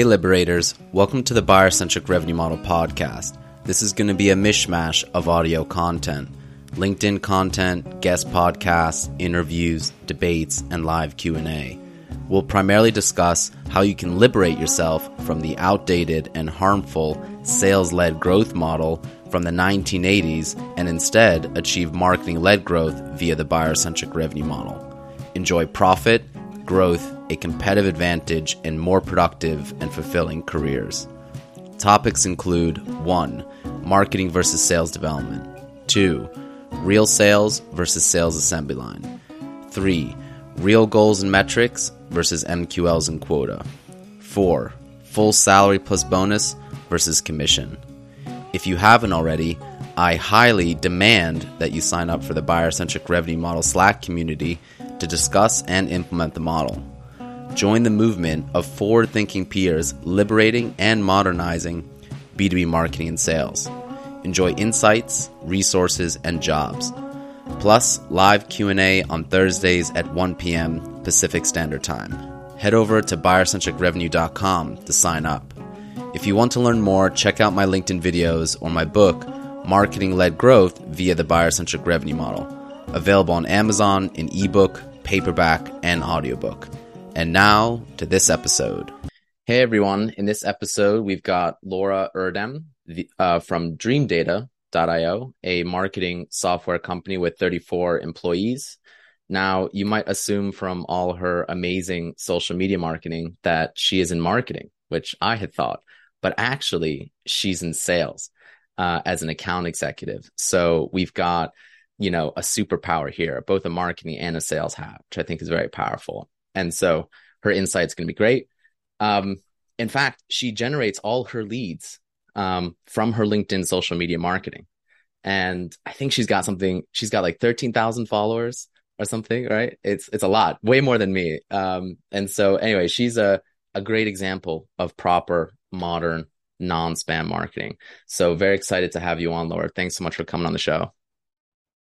Hey, Liberators. Welcome to the Buyer Centric Revenue Model podcast. This is going to be a mishmash of audio content LinkedIn content, guest podcasts, interviews, debates, and live Q&A. We'll primarily discuss how you can liberate yourself from the outdated and harmful sales-led growth model from the 1980s and instead achieve marketing-led growth via the buyer-centric revenue model. Enjoy profit, growth, a competitive advantage, and more productive and fulfilling careers. Topics include 1. Marketing versus sales development. 2 real sales versus sales assembly line. 3. Real goals and metrics versus MQLs and quota. 4. Full salary plus bonus versus commission. If you haven't already, I highly demand that you sign up for the buyer centric revenue model Slack community to discuss and implement the model. Join the movement of forward thinking peers liberating and modernizing B2B marketing and sales. Enjoy insights, resources, and jobs. Plus, live Q&A on Thursdays at 1 p.m. Pacific Standard Time. Head over to buyercentricrevenue.com to sign up. If you want to learn more, check out my LinkedIn videos or my book, Marketing Led Growth via the Buyer-Centric Revenue Model, available on Amazon in ebook, paperback, and audiobook. And now to this episode. Hey everyone, in this episode, we've got Laura Erdem, uh, from DreamData.io, a marketing software company with 34 employees. Now, you might assume from all her amazing social media marketing that she is in marketing, which I had thought, but actually, she's in sales uh, as an account executive. So we've got, you know, a superpower here, both a marketing and a sales hat, which I think is very powerful. And so her insight's going to be great. Um, in fact, she generates all her leads um, from her LinkedIn social media marketing. And I think she's got something, she's got like 13,000 followers or something, right? It's, it's a lot, way more than me. Um, and so anyway, she's a, a great example of proper modern non-spam marketing. So very excited to have you on, Laura. Thanks so much for coming on the show.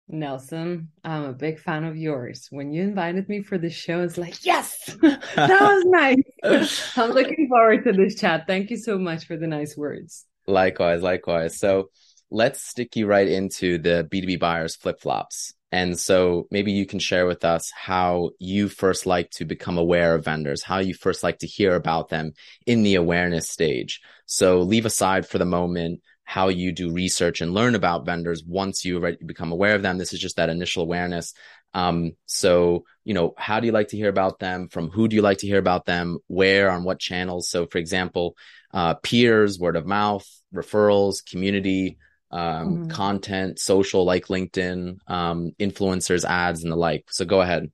Nelson, I'm a big fan of yours. When you invited me for the show, it's like, yes, that was nice. I'm looking forward to this chat. Thank you so much for the nice words. Likewise, likewise. So let's stick you right into the B2B buyers flip flops. And so maybe you can share with us how you first like to become aware of vendors, how you first like to hear about them in the awareness stage. So leave aside for the moment how you do research and learn about vendors once you already become aware of them. This is just that initial awareness. Um, so, you know, how do you like to hear about them? From who do you like to hear about them? Where, on what channels? So, for example, uh, peers, word of mouth, referrals, community, um, mm-hmm. content, social like LinkedIn, um, influencers, ads, and the like. So, go ahead.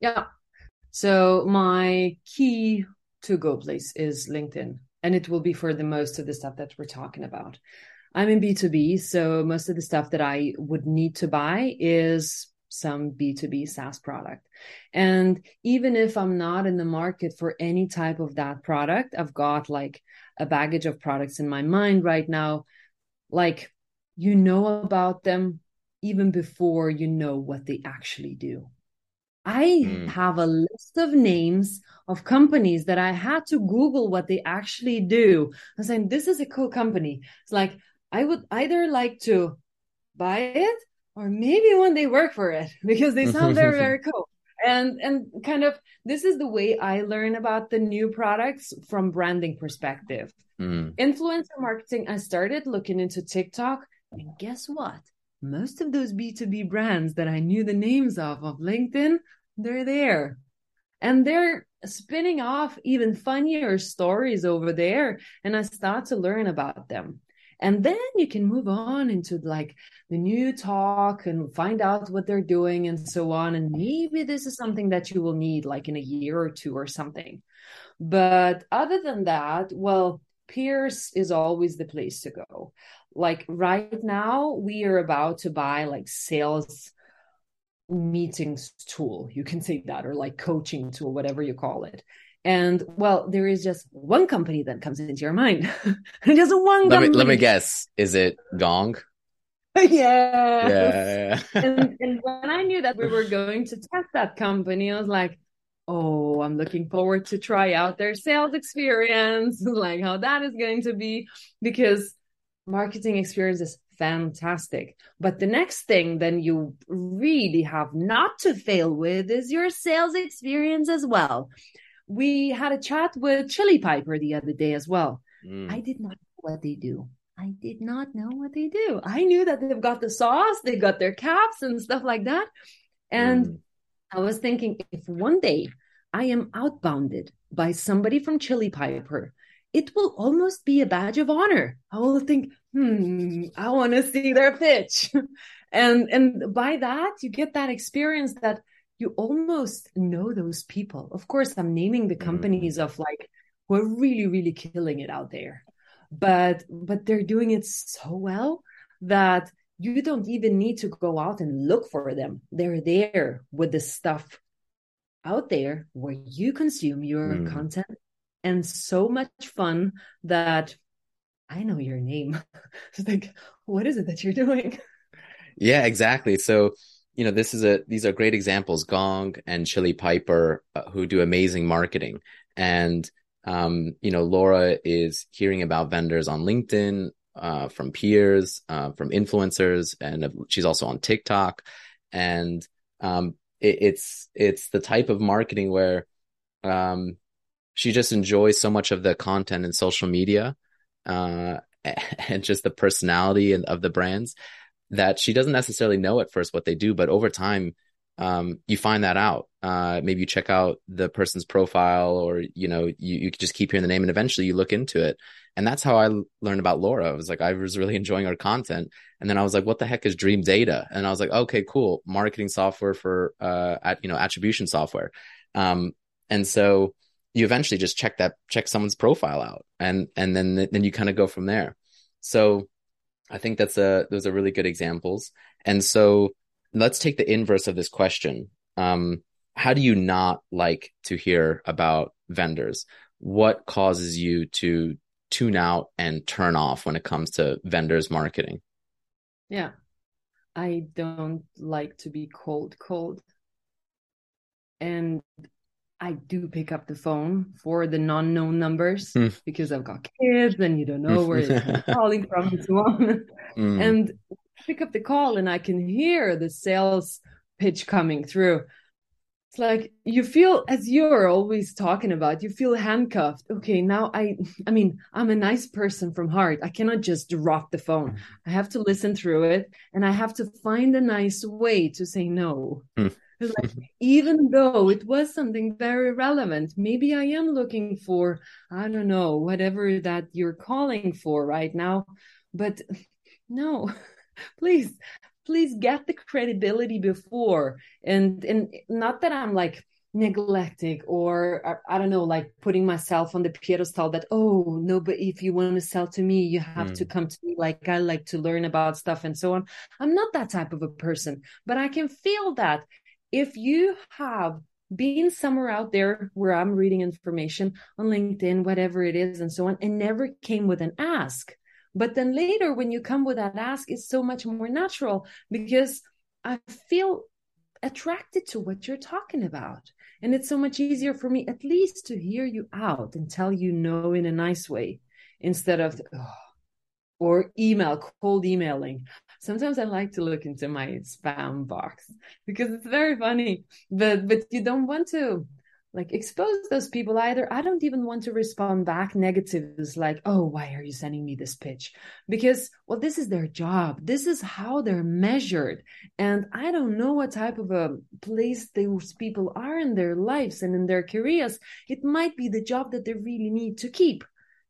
Yeah. So, my key to go place is LinkedIn and it will be for the most of the stuff that we're talking about. I'm in B2B, so most of the stuff that I would need to buy is some B2B SaaS product. And even if I'm not in the market for any type of that product, I've got like a baggage of products in my mind right now. Like, you know about them even before you know what they actually do. I mm. have a list of names of companies that I had to Google what they actually do. I'm saying this is a cool company. It's like I would either like to buy it or maybe one day work for it because they sound very, very cool. And and kind of this is the way I learn about the new products from branding perspective. Mm. Influencer marketing, I started looking into TikTok, and guess what? most of those B2B brands that I knew the names of of LinkedIn, they're there. And they're spinning off even funnier stories over there. And I start to learn about them. And then you can move on into like the new talk and find out what they're doing and so on. And maybe this is something that you will need like in a year or two or something. But other than that, well, Peers is always the place to go like right now we are about to buy like sales meetings tool you can say that or like coaching tool whatever you call it. And well there is just one company that comes into your mind. Just one let company. me let me guess. Is it gong? Yeah yeah, and, and when i knew that we were going to test that company i was like oh, I'm looking forward to try out their sales experience, like how that is going to be, because marketing experience is fantastic. But the next thing then you really have not to fail with is your sales experience as well. We had a chat with Chili Piper the other day as well. Mm. I did not know what they do. I did not know what they do. I knew that they've got the sauce, they got their caps and stuff like that. And mm. I was thinking if one day I am outbounded by somebody from Chili Piper, it will almost be a badge of honor. I will think, hmm, I want to see their pitch. and and by that you get that experience that you almost know those people. Of course, I'm naming the mm. companies of like who are really, really killing it out there. But but they're doing it so well that you don't even need to go out and look for them. They're there with the stuff out there where you consume your mm. content and so much fun that I know your name. it's like, what is it that you're doing? Yeah, exactly. So, you know, this is a these are great examples, Gong and Chili Piper, uh, who do amazing marketing. And um, you know, Laura is hearing about vendors on LinkedIn uh, from peers, uh, from influencers, and she's also on TikTok. And um, it, it's it's the type of marketing where um, she just enjoys so much of the content and social media, uh, and just the personality and of the brands that she doesn't necessarily know at first what they do, but over time, um, you find that out. Uh, maybe you check out the person's profile, or you know, you you just keep hearing the name, and eventually you look into it. And that's how I learned about Laura. I was like, I was really enjoying her content, and then I was like, what the heck is Dream Data? And I was like, okay, cool, marketing software for uh, at, you know, attribution software. Um, and so you eventually just check that check someone's profile out, and and then then you kind of go from there. So I think that's a those are really good examples. And so let's take the inverse of this question. Um, how do you not like to hear about vendors? What causes you to tune out and turn off when it comes to vendors marketing? Yeah. I don't like to be cold, cold. And I do pick up the phone for the non-known numbers mm. because I've got kids and you don't know where you're calling from and so on. Mm. And pick up the call and I can hear the sales pitch coming through. It's like you feel as you're always talking about, you feel handcuffed. Okay, now I I mean, I'm a nice person from heart. I cannot just drop the phone. I have to listen through it and I have to find a nice way to say no. Mm. Like, even though it was something very relevant, maybe I am looking for, I don't know, whatever that you're calling for right now. But no, please please get the credibility before and and not that i'm like neglecting or I, don't know like putting myself on the pedestal that oh no but if you want to sell to me you have mm. to come to me like i like to learn about stuff and so on i'm not that type of a person but i can feel that if you have been somewhere out there where i'm reading information on linkedin whatever it is and so on and never came with an ask but then later, when you come with that ask, it's so much more natural because I feel attracted to what you're talking about. And it's so much easier for me, at least, to hear you out and tell you no in a nice way instead of, oh, or email, cold emailing. Sometimes I like to look into my spam box because it's very funny, but but you don't want to like expose those people either. I don't even want to respond back negatives like oh why are you sending me this pitch? Because well this is their job. This is how they're measured. And i don't know what type of a place those people are in their lives and in their careers. It might be the job that they really need to keep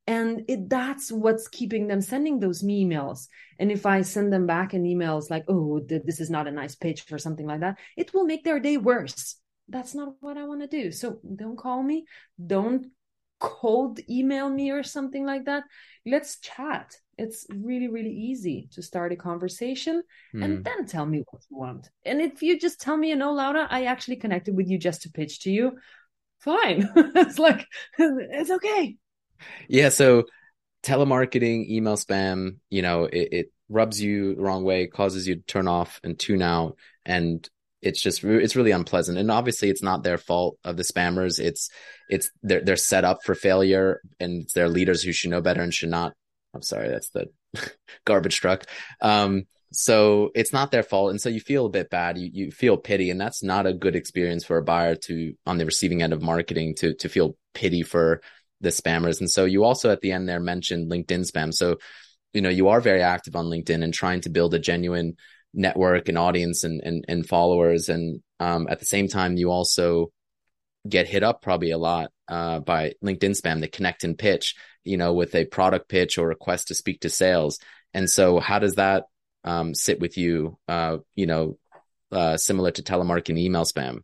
and it, that's what's keeping them sending those me emails and if i send them back an emails like oh this is not a nice pitch or something like that it will make their day worse that's not what I want to do. So don't call me. Don't cold email me or something like that. Let's chat. It's really, really easy to start a conversation mm. and hmm. then tell me what you want. And if you just tell me, you know, Laura, I actually connected with you just to pitch to you, fine. it's like, it's okay. Yeah. So telemarketing, email spam, you know, it, it rubs you the wrong way, causes you to turn off and tune out. And it's just it's really unpleasant and obviously it's not their fault of the spammers it's it's they're, they're set up for failure and it's their leaders who should know better and should not i'm sorry that's the garbage truck um so it's not their fault and so you feel a bit bad you you feel pity and that's not a good experience for a buyer to on the receiving end of marketing to to feel pity for the spammers. And so you also at the end there mentioned linkedin spam. So you know you are very active on linkedin and trying to build a genuine network and audience and and, and followers. And um, at the same time you also get hit up probably a lot uh, by linkedin spam the connect and pitch you know with a product pitch or request to speak to sales. And so how does that um, sit with you uh, you know uh, similar to telemarketing email spam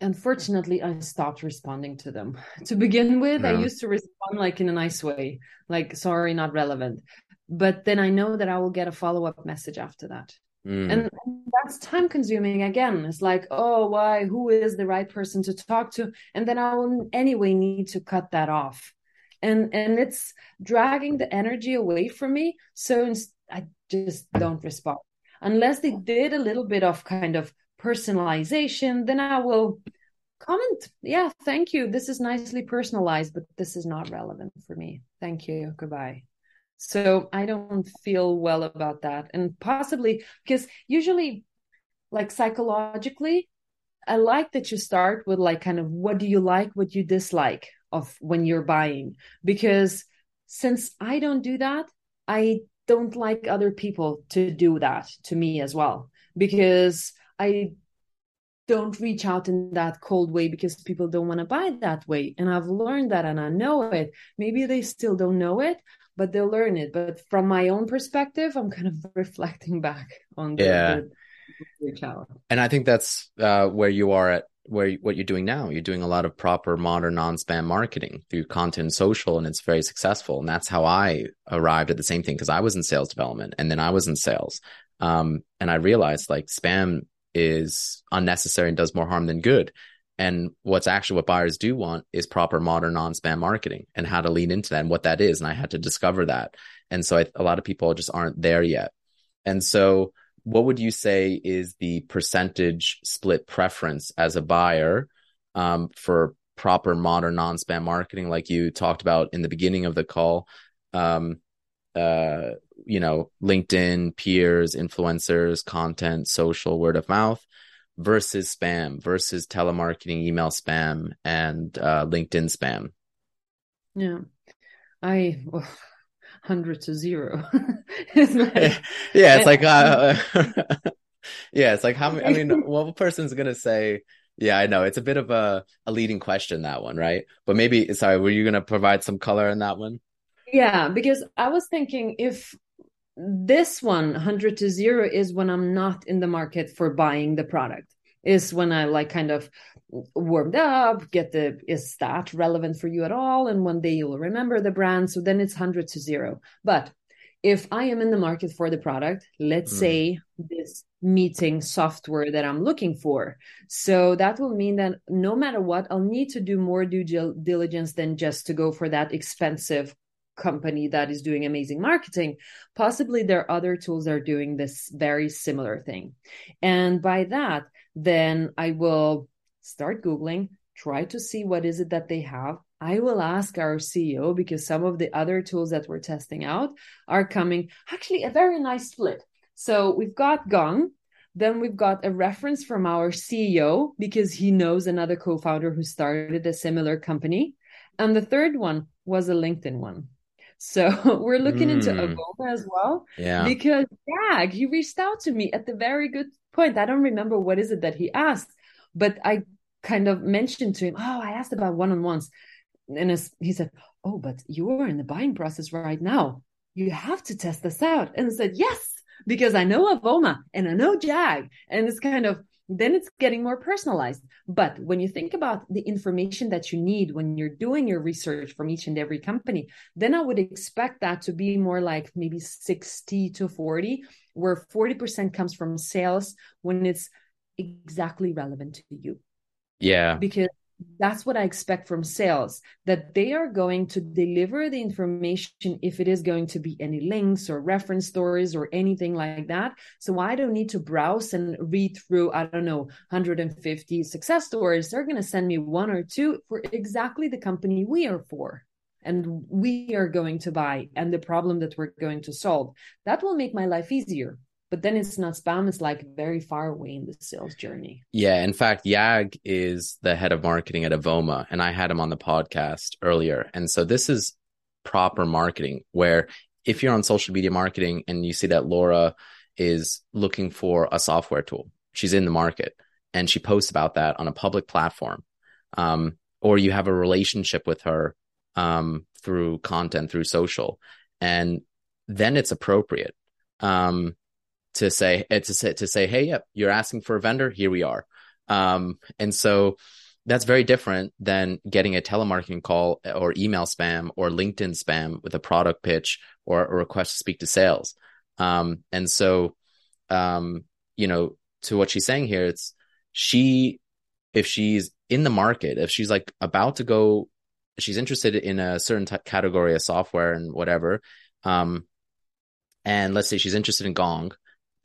unfortunately i stopped responding to them to begin with yeah. i used to respond like in a nice way like sorry not relevant but then I know that I will get a follow up message after that. Mm. And that's time consuming again. It's like, oh, why? Who is the right person to talk to? And then I will anyway need to cut that off. And and it's dragging the energy away from me. So I just don't respond. Unless they did a little bit of kind of personalization, then I will comment. Yeah, thank you. This is nicely personalized, but this is not relevant for me. Thank you. Goodbye. So I don't feel well about that. And possibly because usually, like psychologically, I like that you start with like kind of what do you like, what you dislike of when you're buying. Because since I don't do that, I don't like other people to do that to me as well. Because I don't reach out in that cold way because people don't want to buy that way. And I've learned that and I know it. Maybe they still don't know it, but they'll learn it. But from my own perspective, I'm kind of reflecting back on the, yeah. The, and I think that's uh, where you are at where what you're doing now. You're doing a lot of proper modern non-spam marketing through content and social, and it's very successful. And that's how I arrived at the same thing because I was in sales development and then I was in sales. Um, and I realized like spam is unnecessary and does more harm than good. And what's actually what buyers do want is proper modern non-spam marketing and how to lean into that and what that is. And I had to discover that. And so I, a lot of people just aren't there yet. And so what would you say is the percentage split preference as a buyer um, for proper modern non-spam marketing, like you talked about in the beginning of the call? Um, uh, you know, LinkedIn, peers, influencers, content, social, word of mouth versus spam versus telemarketing, email spam, and uh, LinkedIn spam? Yeah, I well, hundred to zero. it's like, yeah, it's like uh, yeah, it's like how many? I mean, one person's gonna say. Yeah, I know it's a bit of a, a leading question that one, right? But maybe sorry, were you to provide some color in that one? Yeah, because I was thinking if this one 100 to 0 is when i'm not in the market for buying the product. Is when i like kind of warmed up get the is that relevant for you at all? And one day you'll remember the brand. So then it's 100 to 0 but if i am in the market for the product let's mm. say this meeting software that i'm looking for. So that will mean that no matter what i'll need to do more due diligence than just to go for that expensive company that is doing amazing marketing possibly there are other tools that are doing this very similar thing. And by that then i will start googling try to see what is it that they have. I will ask our ceo because some of the other tools that we're testing out are coming actually a very nice split. So we've got gong then we've got a reference from our ceo because he knows another co-founder who started a similar company. And the third one was a linkedin one so we're looking mm. into Avoma as well. Yeah. Because Jag, he reached out to me at the very good point. I don't remember what is it that he asked, but I kind of mentioned to him, Oh, I asked about one on ones. And he said, Oh, but you are in the buying process right now. You have to test this out. And I said, Yes, because I know Avoma and I know Jag. And it's kind of then it's getting more personalized. But when you think about the information that you need when you're doing your research from each and every company, then I would expect that to be more like maybe 60 to 40, where 40% comes from sales when it's exactly relevant to you. Yeah. Because that's what I expect from sales that they are going to deliver the information if it is going to be any links or reference stories or anything like that. So I don't need to browse and read through, I don't know, 150 success stories. They're going to send me one or two for exactly the company we are for and we are going to buy and the problem that we're going to solve. That will make my life easier but then it's not spam it's like very far away in the sales journey. Yeah in fact yag is the head of marketing at avoma and i had him on the podcast earlier. And so this is proper marketing where if you're on social media marketing and you see that laura is looking for a software tool she's in the market and she posts about that on a public platform um, or you have a relationship with her um, through content through social and then it's appropriate. Um, to say eh, to say to say, hey, yep, you're asking for a vendor. Here we are. Um, and so that's very different than getting a telemarketing call or email spam or LinkedIn spam with a product pitch or a request to speak to sales. Um, and so, um, you know, to what she's saying here, it's she, if she's in the market, if she's like about to go, she's interested in a certain t- category of software and whatever. Um, and let's say she's interested in Gong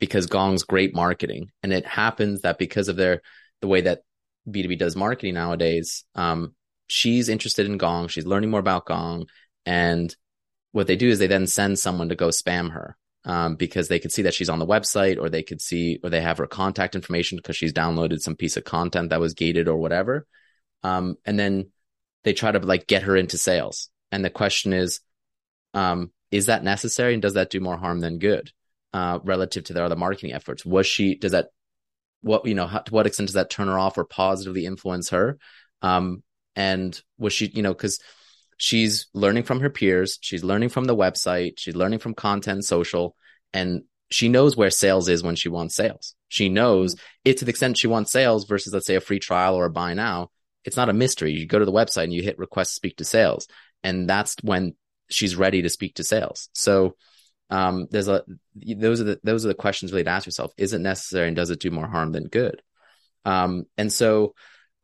because Gong's great marketing. And it happens that because of their the way that B2B does marketing nowadays, um, she's interested in Gong, she's learning more about Gong, and what they do is they then send someone to go spam her. Um, because they could see that she's on the website or they could see or they have her contact information because she's downloaded some piece of content that was gated or whatever. Um, and then they try to like get her into sales. And the question is, um, is that necessary and does that do more harm than good? Uh, relative to their other marketing efforts? Was she, does that, what, you know, how, to what extent does that turn her off or positively influence her? Um, and was she, you know, cause she's learning from her peers. She's learning from the website. She's learning from content, social, and she knows where sales is when she wants sales. She knows it to the extent she wants sales versus, let's say, a free trial or a buy now. It's not a mystery. You go to the website and you hit request speak to sales. And that's when she's ready to speak to sales. So um, there's a those are the those are the questions really to ask yourself: Is it necessary, and does it do more harm than good? Um, and so,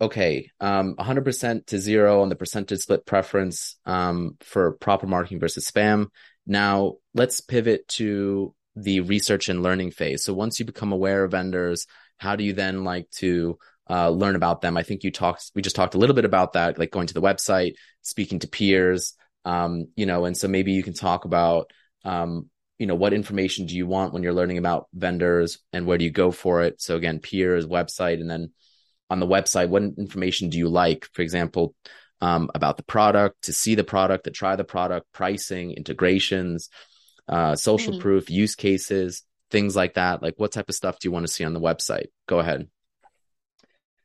okay, um, 100% to zero on the percentage split preference um, for proper marketing versus spam. Now let's pivot to the research and learning phase. So once you become aware of vendors, how do you then like to uh, learn about them? I think you talked, we just talked a little bit about that, like going to the website, speaking to peers, um, you know, and so maybe you can talk about um, you know what information do you want when you're learning about vendors and where do you go for it? So again peers website and then on the website what information do you like? For example um, about the product to see the product to try the product pricing integrations uh, social mm-hmm. proof use cases things like that. Like what type of stuff do you want to see on the website? Go ahead.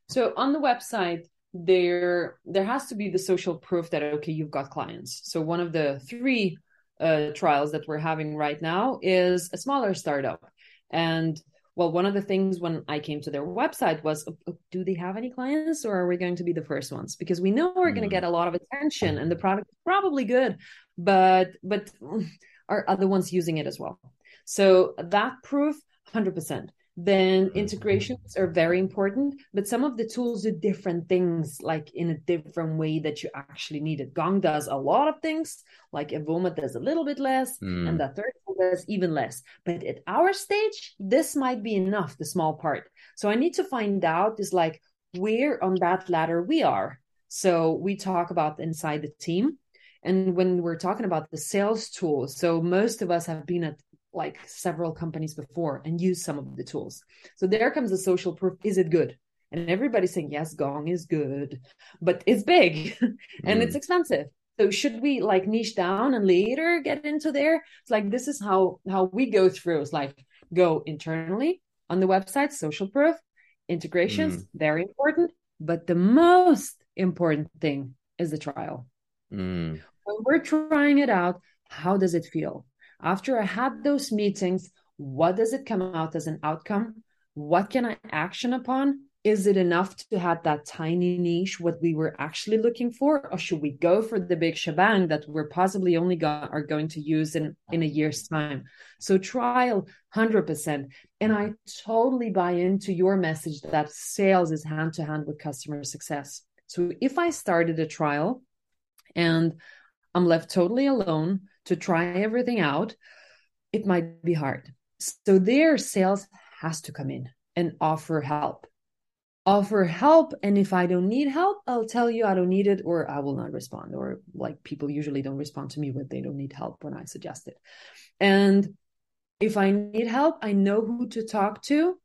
So on the website there there has to be the social proof that okay you've got clients. So one of the three uh, trials that we're having right now is a smaller startup. And well, one of the things when I came to their website was, oh, oh, do they have any clients or are we going to be the first ones? Because we know we're mm. going to get a lot of attention and the product is probably good, but but are other ones using it as well? So that proof, hundred percent then mm-hmm. integrations are very important but some of the tools do different things like in a different way that you actually need it gong does a lot of things like avoma does a little bit less mm. and the third one does even less but at our stage this might be enough the small part so i need to find out is like where on that ladder we are so we talk about inside the team and when we're talking about the sales tools so most of us have been at like several companies before and use some of the tools. So there comes the social proof. Is it good? And everybody's saying, yes, Gong is good, but it's big and mm. it's expensive. So should we like niche down and later get into there? It's like this is how how we go through. It's like go internally on the website, social proof, integrations, mm. very important. But the most important thing is the trial. Mm. When we're trying it out, how does it feel? After I had those meetings, what does it come out as an outcome? What can I action upon? Is it enough to have that tiny niche, what we were actually looking for? Or should we go for the big shebang that we're possibly only go- are going to use in, in a year's time? So trial 100%. And I totally buy into your message that sales is hand to hand with customer success. So if I started a trial and I'm left totally alone to try everything out, it might be hard. So their sales has to come in and offer help. Offer help. And if I don't need help, I'll tell you I don't need it or I will not respond. Or like people usually don't respond to me when they don't need help when I suggest it. And if I need help, I know who to talk to.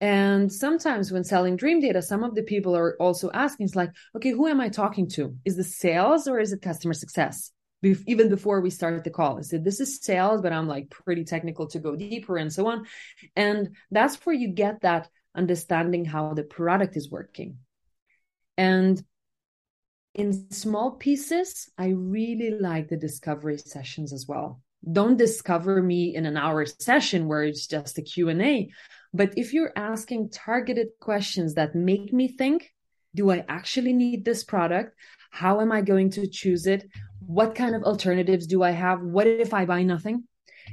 And sometimes when selling dream data, some of the people are also asking, it's like, okay, who am I talking to? Is this sales or is it customer success? Even before we start the call, I said, this is sales, but I'm like pretty technical to go deeper and so on. And that's where you get that understanding how the product is working. And in small pieces, I really like the discovery sessions as well don't discover me in an hour session where it's just a q&a but if you're asking targeted questions that make me think do i actually need this product how am i going to choose it what kind of alternatives do i have what if i buy nothing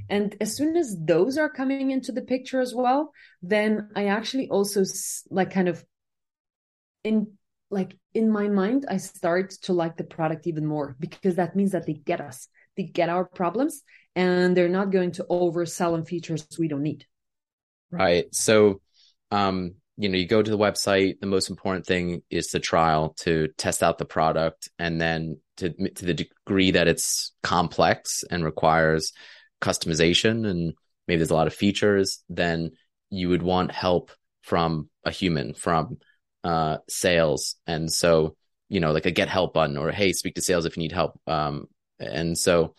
and as soon as those are coming into the picture as well then i actually also like kind of in like in my mind i start to like the product even more because that means that they get us they get our problems and they're not going to oversell on features we don't need. Right. So, um, you know, you go to the website. The most important thing is the trial to test out the product, and then to to the degree that it's complex and requires customization, and maybe there's a lot of features, then you would want help from a human, from uh, sales, and so you know, like a get help button or hey, speak to sales if you need help. Um, and so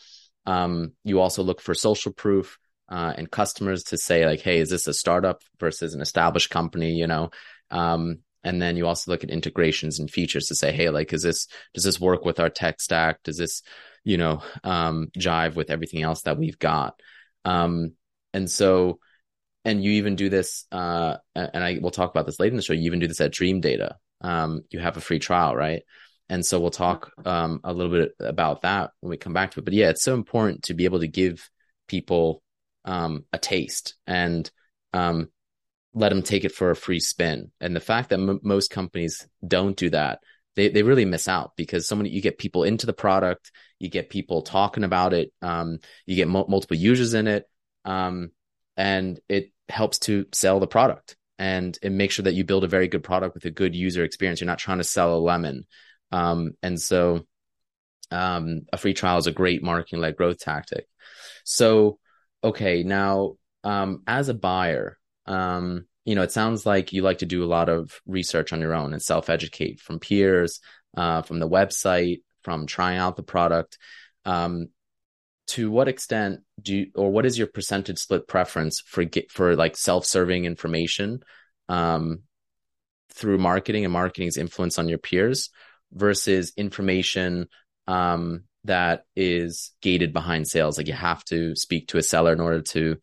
um, you also look for social proof uh, and customers to say like, hey, is this a startup versus an established company? You know, um, and then you also look at integrations and features to say, hey, like, is this does this work with our tech stack? Does this, you know, um, jive with everything else that we've got? Um, and so, and you even do this, uh, and I will talk about this later in the show. You even do this at Dream Data. Um, you have a free trial, right? And so we'll talk um, a little bit about that when we come back to it. But yeah, it's so important to be able to give people um, a taste and um, let them take it for a free spin. And the fact that m- most companies don't do that, they they really miss out because so many you get people into the product, you get people talking about it, um, you get multiple users in it, um, and it helps to sell the product and it makes sure that you build a very good product with a good user experience. You're not trying to sell a lemon. Um, and so um, a free trial is a great marketing led growth tactic. So, okay, now um, as a buyer, um, you know, it sounds like you like to do a lot of research on your own and self educate from peers, uh, from the website, from trying out the product. Um, to what extent do you, or what is your percentage split preference for get, for like self serving information um, through marketing and marketing's influence on your peers versus information um, that is gated behind sales. Like you have to speak to a seller in order to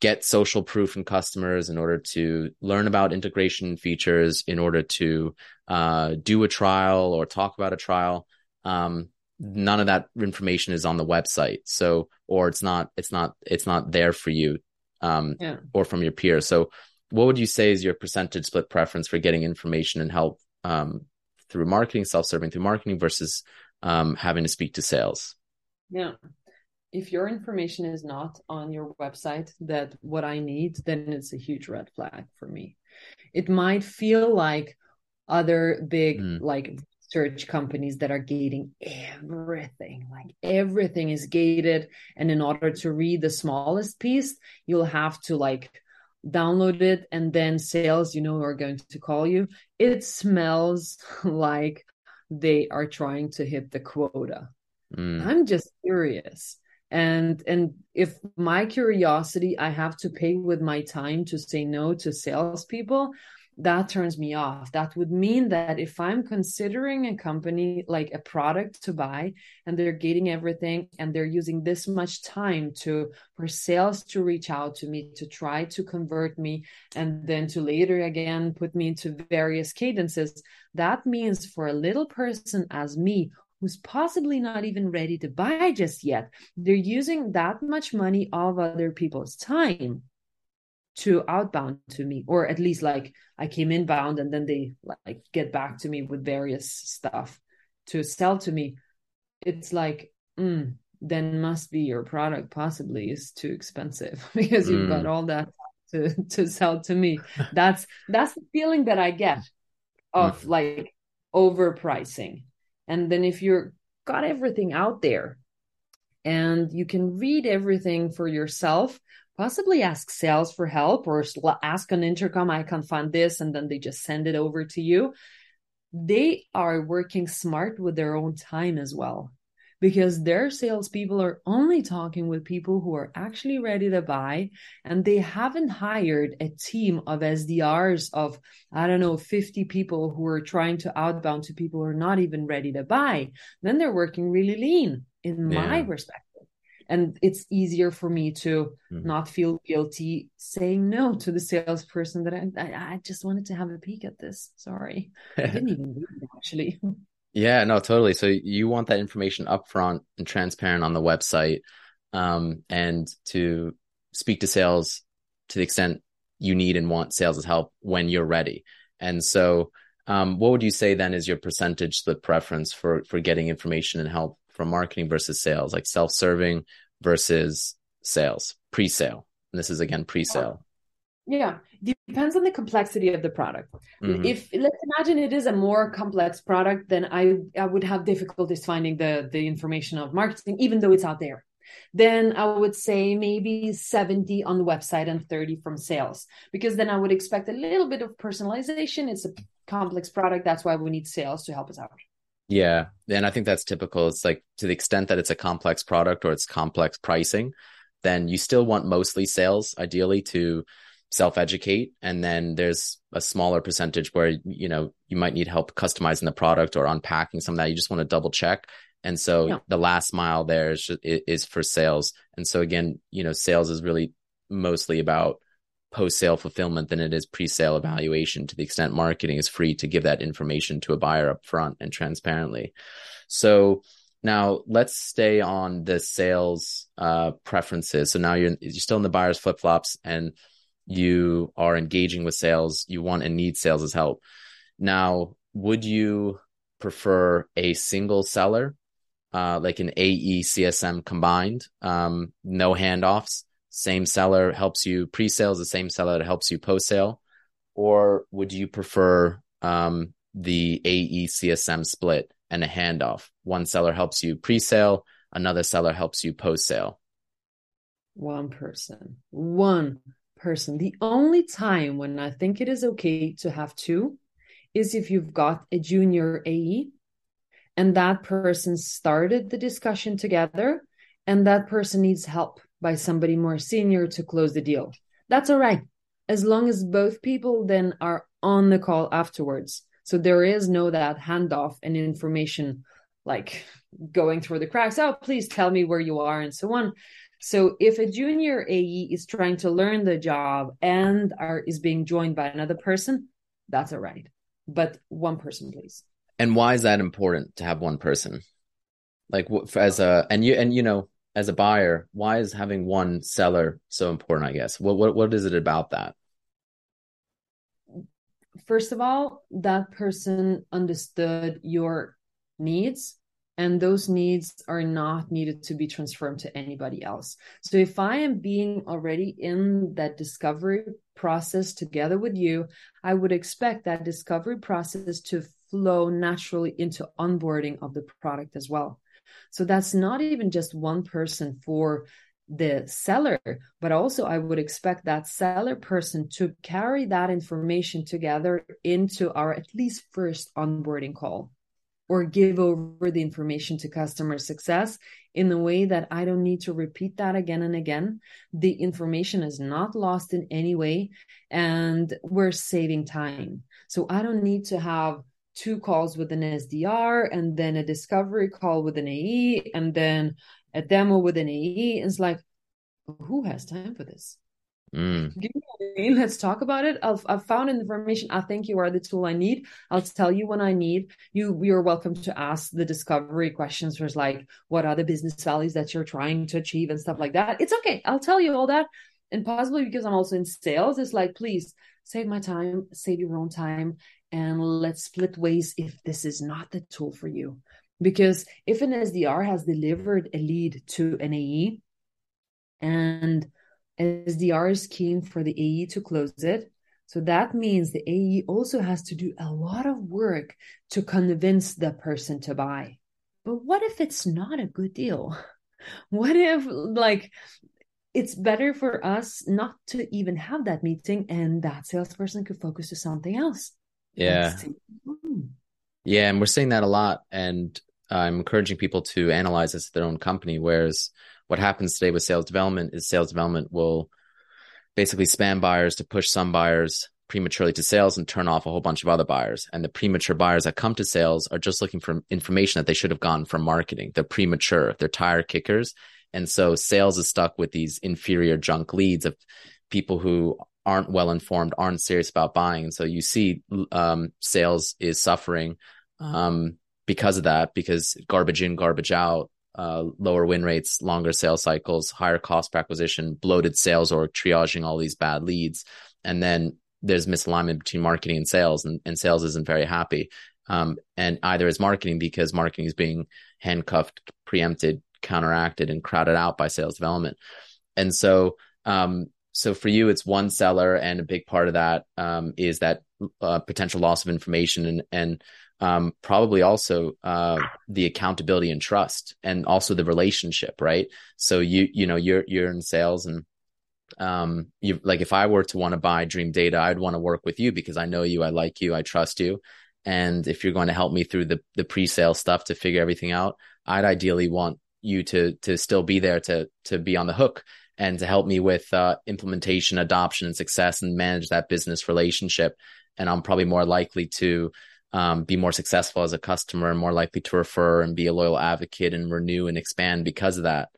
get social proof from customers, in order to learn about integration features, in order to uh, do a trial or talk about a trial. Um, none of that information is on the website, so or it's not it's not it's not there for you um, yeah. or from your peers. So, what would you say is your percentage split preference for getting information and help um, through marketing, self-serving through marketing versus um, having to speak to sales. Yeah. If your information is not on your website that what I need, then it's a huge red flag for me. It might feel like other big mm. like search companies that are gating everything like everything is gated and in order to read the smallest piece you'll have to like download it and then sales you know are going to call you it smells like they are trying to hit the quota mm. i'm just curious and and if my curiosity i have to pay with my time to say no to salespeople that turns me off. That would mean that if I'm considering a company like a product to buy and they're gating everything and they're using this much time to for sales to reach out to me to try to convert me and then to later again put me into various cadences, that means for a little person as me who's possibly not even ready to buy just yet, they're using that much money of other people's time to outbound to me or at least like i came inbound and then they like get back to me with various stuff to sell to me it's like mm, then must be your product possibly is too expensive because you've got mm. all that to to sell to me that's that's the feeling that i get of mm. like overpricing and then if you're got everything out there and you can read everything for yourself possibly ask sales for help or ask an intercom i can find this and then they just send it over to you they are working smart with their own time as well because their salespeople are only talking with people who are actually ready to buy and they haven't hired a team of SDRs of, I don't know, 50 people who are trying to outbound to people who are not even ready to buy. Then they're working really lean in yeah. my perspective. And it's easier for me to mm. not feel guilty saying no to the salesperson that I, I, I just wanted to have a peek at this. Sorry. I didn't even read it actually. Yeah, no, totally. So you want that information upfront and transparent on the website, um, and to speak to sales to the extent you need and want sales help when you're ready. And so, um, what would you say then is your percentage the preference for for getting information and help from marketing versus sales, like self serving versus sales, pre sale? And this is again pre sale. Yeah, depends on the complexity of the product. Mm-hmm. If let's imagine it is a more complex product, then I I would have difficulties finding the the information of marketing, even though it's out there. Then I would say maybe 70 on the website and 30 from sales, because then I would expect a little bit of personalization. It's a complex product. That's why we need sales to help us out. Yeah. And I think that's typical. It's like to the extent that it's a complex product or it's complex pricing, then you still want mostly sales, ideally, to self educate and then there's a smaller percentage where you know you might need help customizing the product or unpacking some of that you just want to double check and so yeah. the last mile there is, is for sales and so again you know sales is really mostly about post sale fulfillment than it is pre sale evaluation to the extent marketing is free to give that information to a buyer up front and transparently. So now let's stay on the sales uh, preferences. So now you're you're still in the buyer's flip flops and you are engaging with sales, you want and need sales' as help. Now, would you prefer a single seller, uh, like an AE CSM combined, um, no handoffs, same seller helps you pre sales, the same seller helps you post sale? Or would you prefer um, the AE CSM split and a handoff? One seller helps you pre sale, another seller helps you post sale. One person, one person. The only time when I think it is okay to have two is if you've got a junior AE and that person started the discussion together and that person needs help by somebody more senior to close the deal. That's all right. As long as both people then are on the call afterwards. So there is no that handoff and information like going through the cracks. Oh, please tell me where you are and so on. So if a junior AE is trying to learn the job and are is being joined by another person, that's all right. But one person, please. And why is that important to have one person? Like as a and you and you know as a buyer, why is having one seller so important? I guess what what what is it about that? First of all, that person understood your needs and those needs are not needed to be transformed to anybody else. So if I am being already in that discovery process together with you, I would expect that discovery process to flow naturally into onboarding of the product as well. So that's not even just one person for the seller, but also I would expect that seller person to carry that information together into our at least first onboarding call or give over the information to customer success in the way that I don't need to repeat that again and again. The information is not lost in any way and we're saving time. So I don't need to have two calls with an SDR and then a discovery call with an AE and then a demo with an AE. It's like, who has time for this? Mm. Let's talk about it. I've, I've found information. I think you are the tool I need. I'll tell you when I need you. You're welcome to ask the discovery questions, was like, what are the business values that you're trying to achieve and stuff like that. It's okay. I'll tell you all that. and possibly because I'm also in sales, it's like, please save my time, save your own time, and let's split ways if this is not the tool for you. Because if an SDR has delivered a lead to an AE and SDR is keen for the AE to close it, so that means the AE also has to do a lot of work to convince the person to buy. But what if it's not a good deal? What if, like, it's better for us not to even have that meeting and that salesperson could focus to something else? Yeah. Hmm. Yeah. And we're seeing that a lot. And I'm encouraging people to analyze this at their own company. Whereas what happens today with sales development is sales development will basically spam buyers to push some buyers prematurely to sales and turn off a whole bunch of other buyers. And the premature buyers that come to sales are just looking for information that they should have gone from marketing. They're premature, they're tire kickers. And so sales is stuck with these inferior junk leads of people who aren't well informed, aren't serious about buying. And so you see um, sales is suffering um, because of that, because garbage in, garbage out, uh, lower win rates, longer sales cycles, higher cost per acquisition, bloated sales or triaging all these bad leads. And then there's misalignment between marketing and sales, and, and sales isn't very happy. Um, and either is marketing because marketing is being handcuffed, preempted, counteracted, and crowded out by sales development. And so, um, so for you, it's one seller, and a big part of that um, is that uh, potential loss of information and and um, probably also uh, the accountability and trust, and also the relationship, right? So you you know you're you're in sales, and um, you like if I were to want to buy Dreamdata, I'd want to work with you because I know you, I like you, I trust you, and if you're going to help me through the the pre-sale stuff to figure everything out, I'd ideally want you to to still be there to to be on the hook and to help me with uh, implementation, adoption, and success, and manage that business relationship. And I'm probably more likely to um, be more successful as a customer and more likely to refer and be a loyal advocate and renew and expand because of that.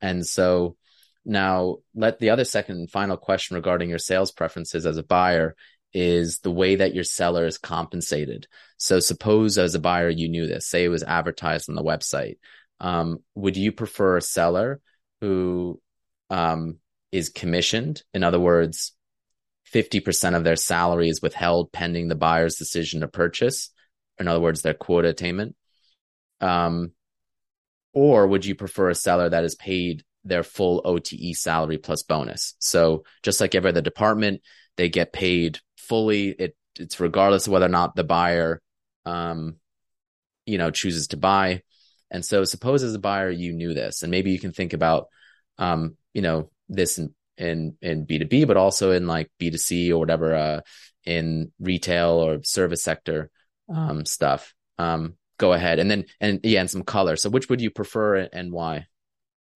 And so now let the other second and final question regarding your sales preferences as a buyer is the way that your seller is compensated. So suppose as a buyer, you knew this, say it was advertised on the website. Um, would you prefer a seller who um, is commissioned? In other words, 50% of their salary is withheld pending the buyer's decision to purchase. In other words, their quota attainment. Um, or would you prefer a seller that is paid their full OTE salary plus bonus? So just like every other department, they get paid fully. It, it's regardless of whether or not the buyer, um, you know, chooses to buy. And so suppose as a buyer, you knew this, and maybe you can think about, um, you know, this in in in B2B, but also in like B2C or whatever, uh, in retail or service sector um, stuff. Um, go ahead. And then, and yeah, and some color. So which would you prefer and why?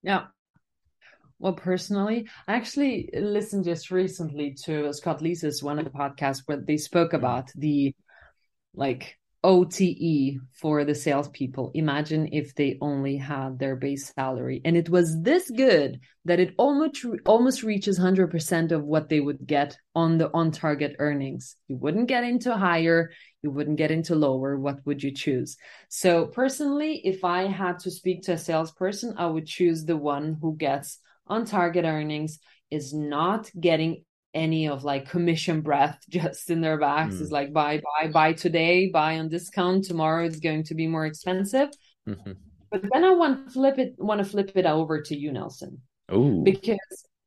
Yeah. Well, personally, I actually listened just recently to Scott Leese's one of the podcasts where they spoke about the like OTE for the salespeople. Imagine if they only had their base salary and it was this good that it almost almost reaches 100% of what they would get on the on target earnings. You wouldn't get into higher, you wouldn't get into lower. What would you choose? So, personally, if I had to speak to a salesperson, I would choose the one who gets on target earnings is not getting any of like commission breath just in their backs mm. is like buy buy buy today buy on discount tomorrow it's going to be more expensive mm-hmm. but then i want to flip it want to flip it over to you nelson Ooh. because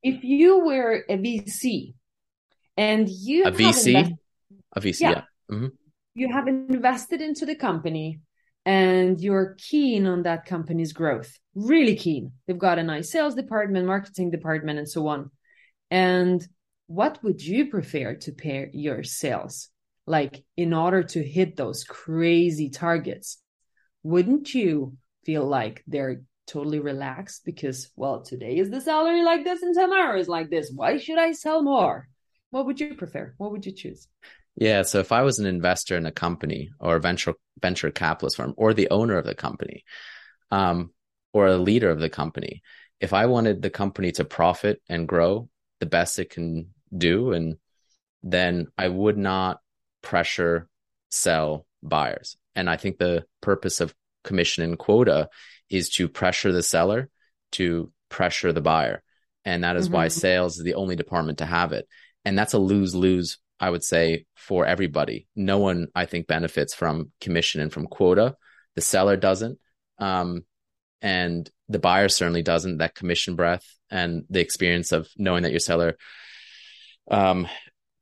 if you were a vc and you a vc a vc yeah, yeah. Mm-hmm. you have invested into the company and you're keen on that company's growth really keen they've got a nice sales department marketing department and so on and what would you prefer to pair your sales? Like in order to hit those crazy targets wouldn't you feel like they're totally relaxed because well today is the salary like this and tomorrow is like this. Why should i sell more? What would you prefer? What would you choose? Yeah so if i was an investor in a company or a venture venture capitalist firm or the owner of the company um, or a leader of the company if i wanted the company to profit and grow the best it can do. And then I would not pressure sell buyers. And I think the purpose of commission and quota is to pressure the seller to pressure the buyer. And that is mm-hmm. why sales is the only department to have it. And that's a lose lose, I would say, for everybody. No one, I think, benefits from commission and from quota. The seller doesn't. Um, and the buyer certainly doesn't. That commission breath and the experience of knowing that your seller um,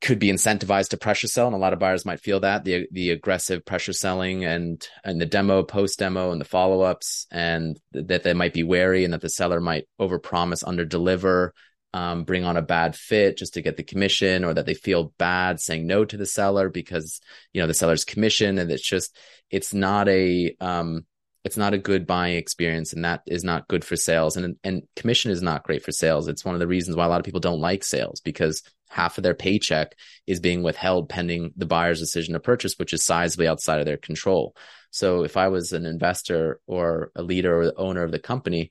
could be incentivized to pressure sell, and a lot of buyers might feel that. The the aggressive pressure selling and and the demo, post demo, and the follow ups, and that they might be wary, and that the seller might overpromise, under deliver, um, bring on a bad fit just to get the commission, or that they feel bad saying no to the seller because you know the seller's commission, and it's just it's not a um, it's not a good buying experience and that is not good for sales. And and commission is not great for sales. It's one of the reasons why a lot of people don't like sales because half of their paycheck is being withheld pending the buyer's decision to purchase which is sizably outside of their control so if i was an investor or a leader or the owner of the company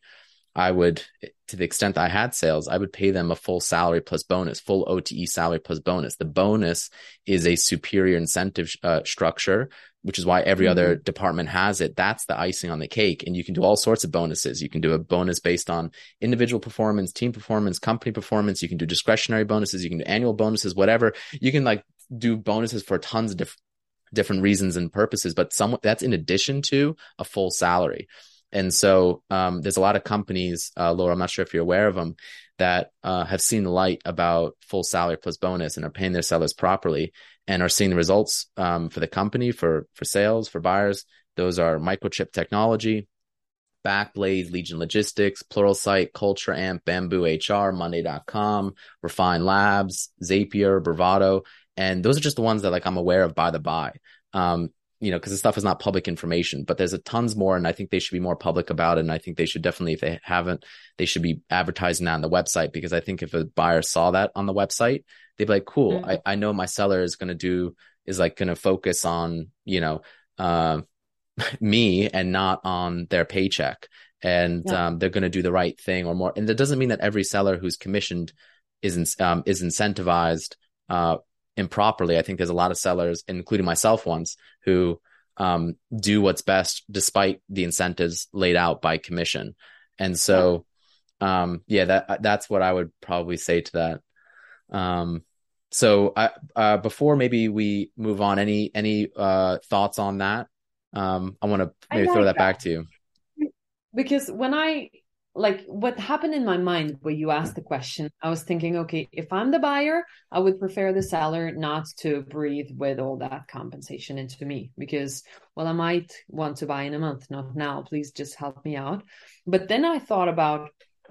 I would, to the extent I had sales, I would pay them a full salary plus bonus, full OTE salary plus bonus. The bonus is a superior incentive uh, structure which is why every mm-hmm. other department has it. That's the icing on the cake. And you can do all sorts of bonuses. You can do a bonus based on individual performance, team performance, company performance. You can do discretionary bonuses. You can do annual bonuses, whatever. You can like do bonuses for tons of diff- different reasons and purposes, but some that's in addition to a full salary. And so um, there's a lot of companies, uh, Laura, I'm not sure if you're aware of them, that uh, have seen the light about full salary plus bonus and are paying their sellers properly and are seeing the results um, for the company, for for sales, for buyers. Those are Microchip Technology, Backblaze, Legion Logistics, Pluralsight, Culture Amp, Bamboo HR, Monday.com, Refine Labs, Zapier, Bravado. And those are just the ones that like I'm aware of by the by. Um, you know, because the stuff is not public information, but there's a tons more, and I think they should be more public about it. And I think they should definitely, if they haven't, they should be advertising that on the website because I think if a buyer saw that on the website, they'd be like, "Cool, mm-hmm. I, I know my seller is going to do is like going to focus on you know uh, me and not on their paycheck, and yeah. um, they're going to do the right thing or more." And that doesn't mean that every seller who's commissioned is um, is incentivized uh, improperly. I think there's a lot of sellers, including myself once, who um, do what's best despite the incentives laid out by commission. And so, um, yeah, that that's what I would probably say to that. Um, so, I, uh, before maybe we move on, any any uh, thoughts on that? Um, I want to maybe like throw that, that back to you because when I like what happened in my mind when you asked the question i was thinking okay if i'm the buyer i would prefer the seller not to breathe with all that compensation into me because well i might want to buy in a month not now. Please just help me out. But then i thought about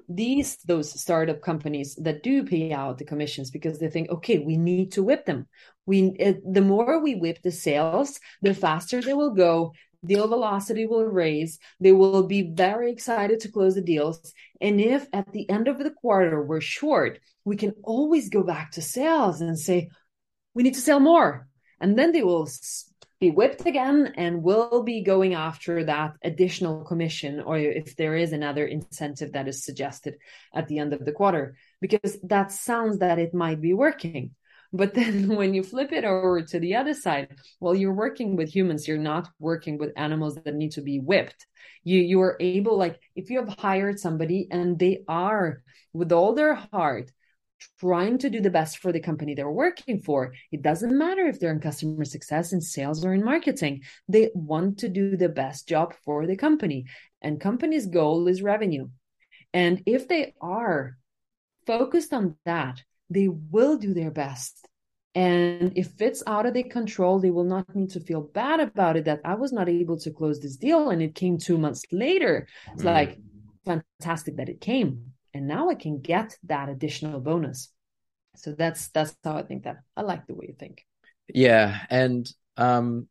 these those startup companies that do pay out the commissions because they think okay we need to whip them. We it, the more we whip the sales the faster they will go deal velocity will raise. They will be very excited to close the deals. And if at the end of the quarter we're short, we can always go back to sales and say, we need to sell more. And then they will be whipped again and will be going after that additional commission or if there is another incentive that is suggested at the end of the quarter because that sounds that it might be working but then when you flip it over to the other side, well, you're working with humans. You're not working with animals that need to be whipped. You you are able, like, if you have hired somebody and they are with all their heart trying to do the best for the company they're working for. It doesn't matter if they're in customer success, in sales, or in marketing. They want to do the best job for the company. And company's goal is revenue. And if they are focused on that, they will do their best. And if it's out of their control, they will not need to feel bad about it that I was not able to close this deal and it came two months later. It's mm. like fantastic that it came. And now I can get that additional bonus. So that's that's how I think that I like the way you think. Yeah. And um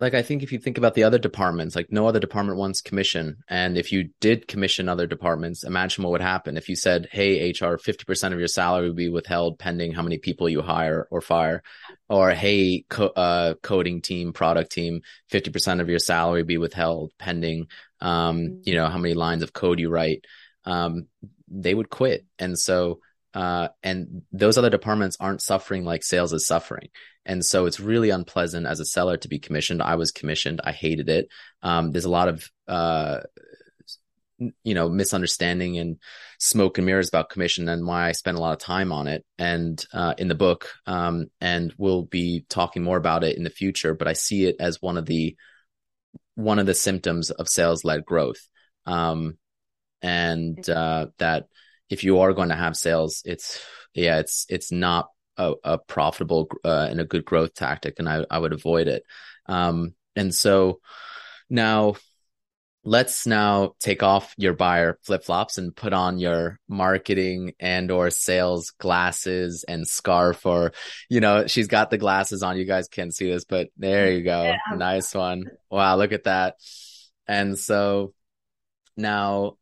like I think if you think about the other departments, like no other department wants commission. And if you did commission other departments, imagine what would happen if you said, Hey, HR, 50% of your salary would be withheld pending how many people you hire or fire. Or, Hey, co- uh, coding team, product team, 50% of your salary be withheld pending, um, you know, how many lines of code you write. Um, they would quit. And so, uh, and those other departments aren't suffering like sales is suffering. And so it's really unpleasant as a seller to be commissioned. I was commissioned. I hated it. Um, there's a lot of, uh, you know misunderstanding and smoke and mirrors about commission and why I spend a lot of time on it and uh, in the book um, and we'll be talking more about it in the future but I see it as one of the one of the symptoms of sales led growth um, and uh, that if you are going to have sales it's yeah it's it's not a, a profitable uh, and a good growth tactic and I, I would avoid it. Um, and so now let's now take off your buyer flip flops and put on your marketing and or sales glasses and scarf or you know she's got the glasses on you guys can't see this but there you go yeah. nice one. Wow look at that. And so now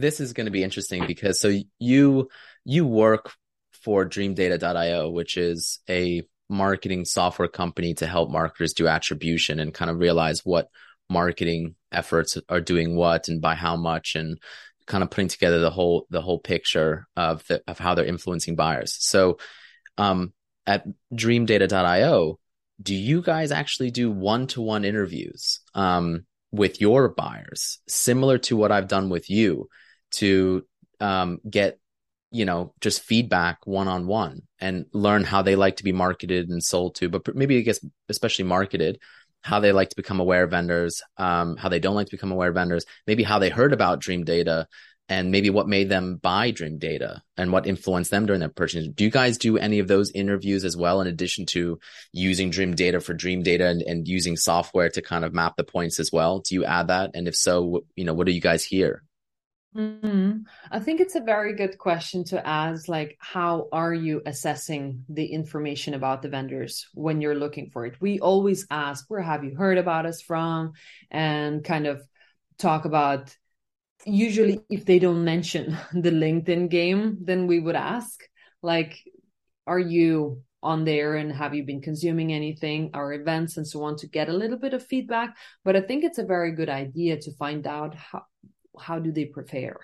this is going to be interesting because so you you work for dreamdata.io which is a marketing software company to help marketers do attribution and kind of realize what marketing efforts are doing what and by how much and kind of putting together the whole the whole picture of the, of how they're influencing buyers. So um, at dreamdata.io, do you guys actually do one-to-one interviews um, with your buyers similar to what I've done with you to um, get you know just feedback one-on-one and learn how they like to be marketed and sold to but maybe i guess especially marketed how they like to become aware of vendors, um, how they don't like to become aware of vendors, maybe how they heard about Dreamdata, and maybe what made them buy Dreamdata and what influenced them during their purchase. Do you guys do any of those interviews as well, in addition to using Dreamdata for Dreamdata and, and using software to kind of map the points as well? Do you add that? And if so, you know, what do you guys hear? Mm-hmm. I think it's a very good question to ask. Like, how are you assessing the information about the vendors when you're looking for it? We always ask, where have you heard about us from? And kind of talk about, usually, if they don't mention the LinkedIn game, then we would ask, like, are you on there and have you been consuming anything, our events and so on to get a little bit of feedback? But I think it's a very good idea to find out how how do they prepare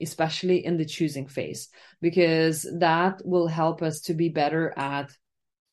especially in the choosing phase because that will help us to be better at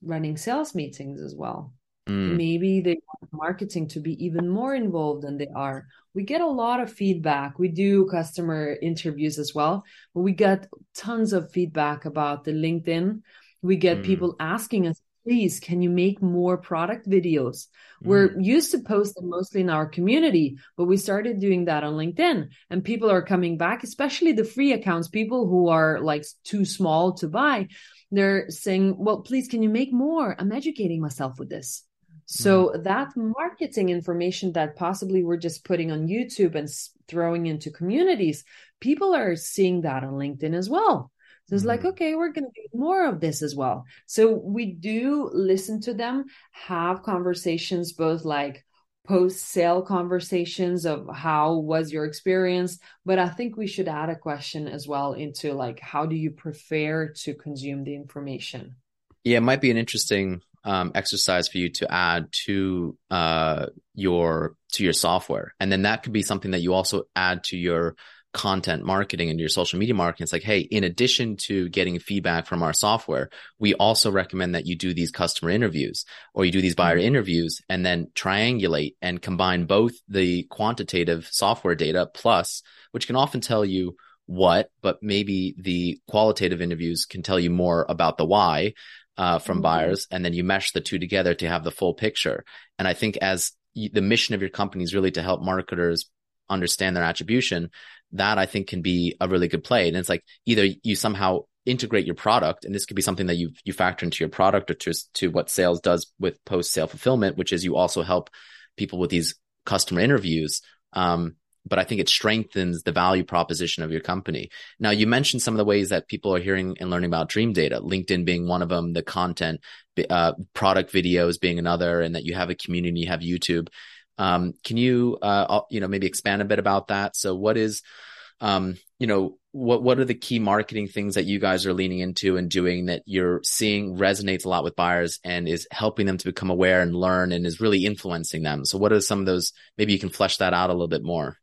running sales meetings as well mm. maybe they want marketing to be even more involved than they are we get a lot of feedback we do customer interviews as well but we get tons of feedback about the linkedin we get mm. people asking us please can you make more product videos? We're mm. used to post them mostly in our community but we started doing that on linkedin and people are coming back especially the free accounts people who are like too small to buy. They're saying well please can you make more? I'm educating myself with this. So mm. that marketing information that possibly we're just putting on youtube and throwing into communities people are seeing that on linkedin as well so it's like, mm-hmm. okay, we're going to do more of this as well. So we do listen to them, have conversations, both like post sale conversations of how was your experience. But I think we should add a question as well into like, how do you prefer to consume the information? Yeah, it might be an interesting um, exercise for you to add to uh, your to your software, and then that could be something that you also add to your content marketing and your social media marketing, it's like, hey, in addition to getting feedback from our software, we also recommend that you do these customer interviews or you do these buyer mm-hmm. interviews and then triangulate and combine both the quantitative software data plus, which can often tell you what, but maybe the qualitative interviews can tell you more about the why uh, from mm-hmm. buyers. And then you mesh the two together to have the full picture. And I think as the mission of your company is really to help marketers understand their attribution, that I think can be a really good play. And it's like either you somehow integrate your product, and this could be something that you you factor into your product or to to what sales does with post sale fulfillment, which is you also help people with these customer interviews. Um, but I think it strengthens the value proposition of your company. Now, you mentioned some of the ways that people are hearing and learning about Dreamdata, LinkedIn being one of them, the content, uh, product videos being another, and that you have a community, you have YouTube. Um, can you, uh, you know, maybe expand a bit about that? So, what is, um, you know, what what are the key marketing things that you guys are leaning into and doing that you're seeing resonates a lot with buyers and is helping them to become aware and learn and is really influencing them? So, what are some of those? Maybe you can flesh that out a little bit more.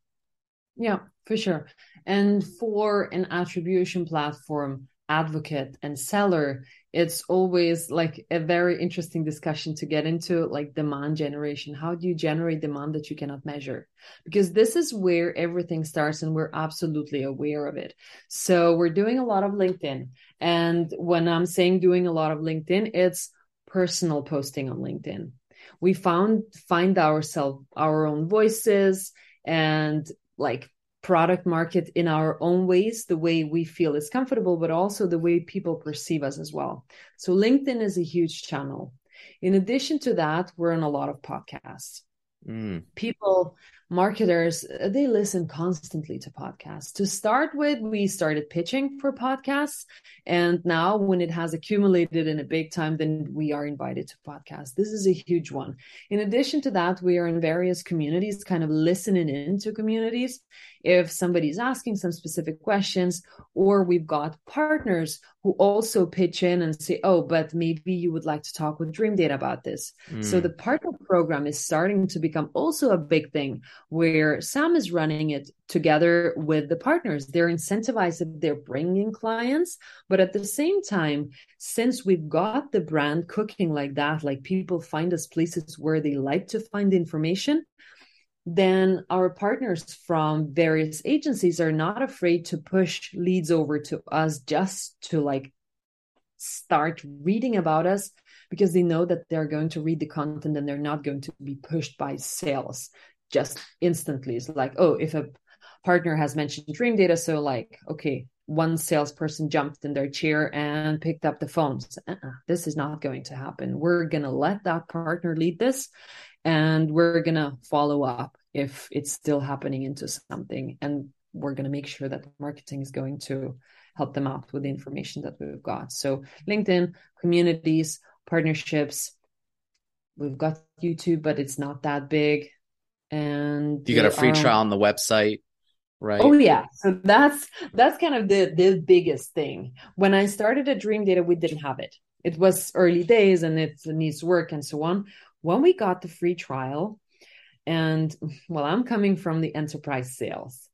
Yeah, for sure. And for an attribution platform, advocate and seller, it's always like a very interesting discussion to get into like demand generation. How do you generate demand that you cannot measure? Because this is where everything starts and we're absolutely aware of it. So we're doing a lot of linkedin. And when i'm saying doing a lot of linkedin it's personal posting on linkedin. We found find ourselves our own voices and like product market in our own ways, the way we feel is comfortable, but also the way people perceive us as well. So LinkedIn is a huge channel. In addition to that, we're on a lot of podcasts. Mm. People marketers they listen constantly to podcasts. To start with we started pitching for podcasts and now when it has accumulated in a big time then we are invited to podcasts. This is a huge one. In addition to that we are in various communities kind of listening into communities. If somebody's asking some specific questions or we've got partners who also pitch in and say oh but maybe you would like to talk with dreamdata about this. Mm. so the partner program is starting to become also a big thing where Sam is running it together with the partners. They're incentivized they're bringing clients, but at the same time, since we've got the brand cooking like that, like people find us places where they like to find information, then our partners from various agencies are not afraid to push leads over to us just to like start reading about us because they know that they're going to read the content and they're not going to be pushed by sales just instantly. It's like, oh, if a partner has mentioned dreamdata, so like, okay, one salesperson jumped in their chair and picked up the phone. Uh-uh, this is not going to happen. We're going to let that partner lead this and we're going to follow up if it's still happening into something. And we're going to make sure that marketing is going to help them out with the information that we've got. So, LinkedIn, communities, partnerships. We've got YouTube, but it's not that big and you got a free trial on the website right? Oh yeah. So that's that's kind of the the biggest thing. When i started at dreamdata we didn't have it. It was early days and it needs work and so on. When we got the free trial and well i'm coming from the enterprise sales.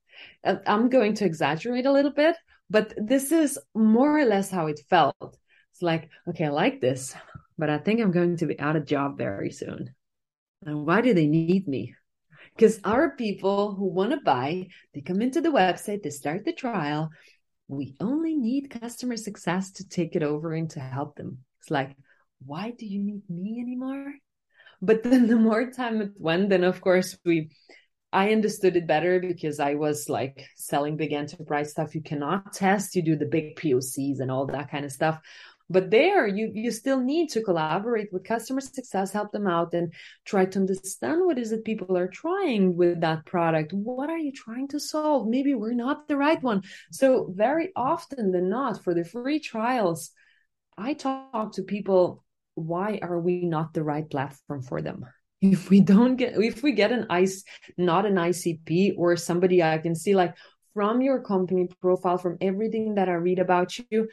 I'm going to exaggerate a little bit but this is more or less how it felt. It's like okay i like this but i think i'm going to be out of job very soon. And why do they need me because our people who want to buy, they come into the website, they start the trial. We only need customer success to take it over and to help them. It's like, why do you need me anymore? But then the more time it went, then of course we I understood it better because I was like selling big enterprise stuff. You cannot test, you do the big POCs and all that kind of stuff but there you you still need to collaborate with customer success help them out and try to understand what is it people are trying with that product. What are you trying to solve? Maybe we're not the right one. So very often than not for the free trials i talk to people why are we not the right platform for them? If we don't get if we get an ice not an icp or somebody i can see like from your company profile from everything that i read about you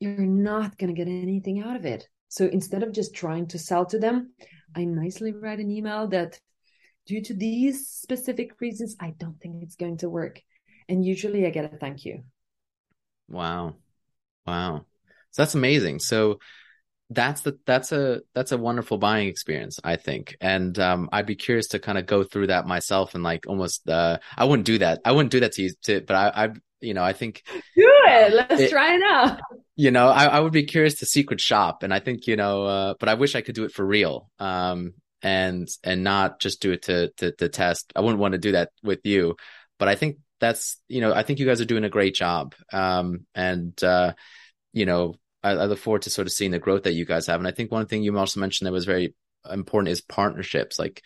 you're not going to get anything out of it. So instead of just trying to sell to them, I nicely write an email that due to these specific reasons, I don't think it's going to work. And usually I get a thank you. Wow. Wow. So that's amazing. So that's the that's a that's a wonderful buying experience i think and um i'd be curious to kind of go through that myself and like almost uh i wouldn't do that i wouldn't do that to you to, but i i you know i think do it let's it, try it out you know I, I would be curious to secret shop and i think you know uh but i wish i could do it for real um and and not just do it to to, to test i wouldn't want to do that with you but i think that's you know i think you guys are doing a great job um and uh you know I, I look forward to sort of seeing the growth that you guys have. And I think one thing you also mentioned that was very important is partnerships. Like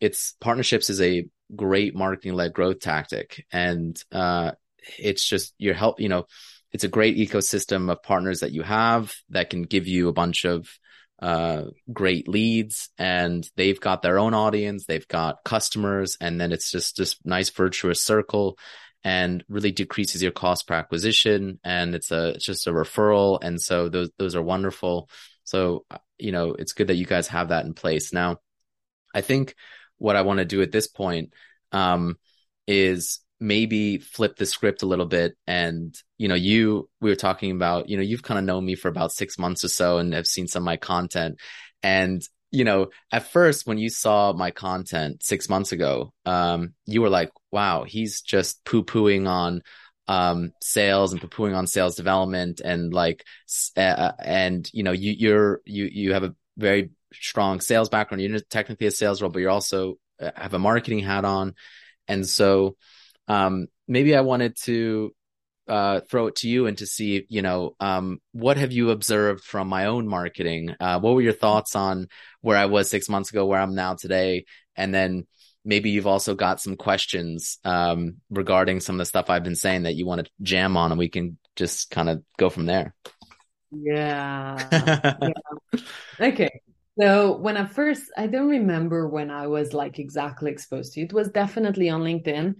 it's partnerships is a great marketing led growth tactic. And, uh, it's just your help, you know, it's a great ecosystem of partners that you have that can give you a bunch of, uh, great leads and they've got their own audience. They've got customers and then it's just this nice virtuous circle and really decreases your cost per acquisition and it's a it's just a referral and so those those are wonderful so you know it's good that you guys have that in place now i think what i want to do at this point um, is maybe flip the script a little bit and you know you we were talking about you know you've kind of known me for about six months or so and have seen some of my content. And you know at first when you saw my content six months ago um you were like wow he's just poo-pooing on um sales and poo-pooing on sales development and like uh, and you know you you're you you have a very strong sales background. You're technically a sales role but you're also uh, have a marketing hat on. And so um, maybe I wanted to uh, throw it to you and to see, you know, um, what have you observed from my own marketing? Uh, what were your thoughts on where I was six months ago, where I'm now today? And then maybe you've also got some questions um, regarding some of the stuff I've been saying that you want to jam on, and we can just kind of go from there. Yeah. yeah. Okay. So when I first, I don't remember when I was like exactly exposed to it. It was definitely on LinkedIn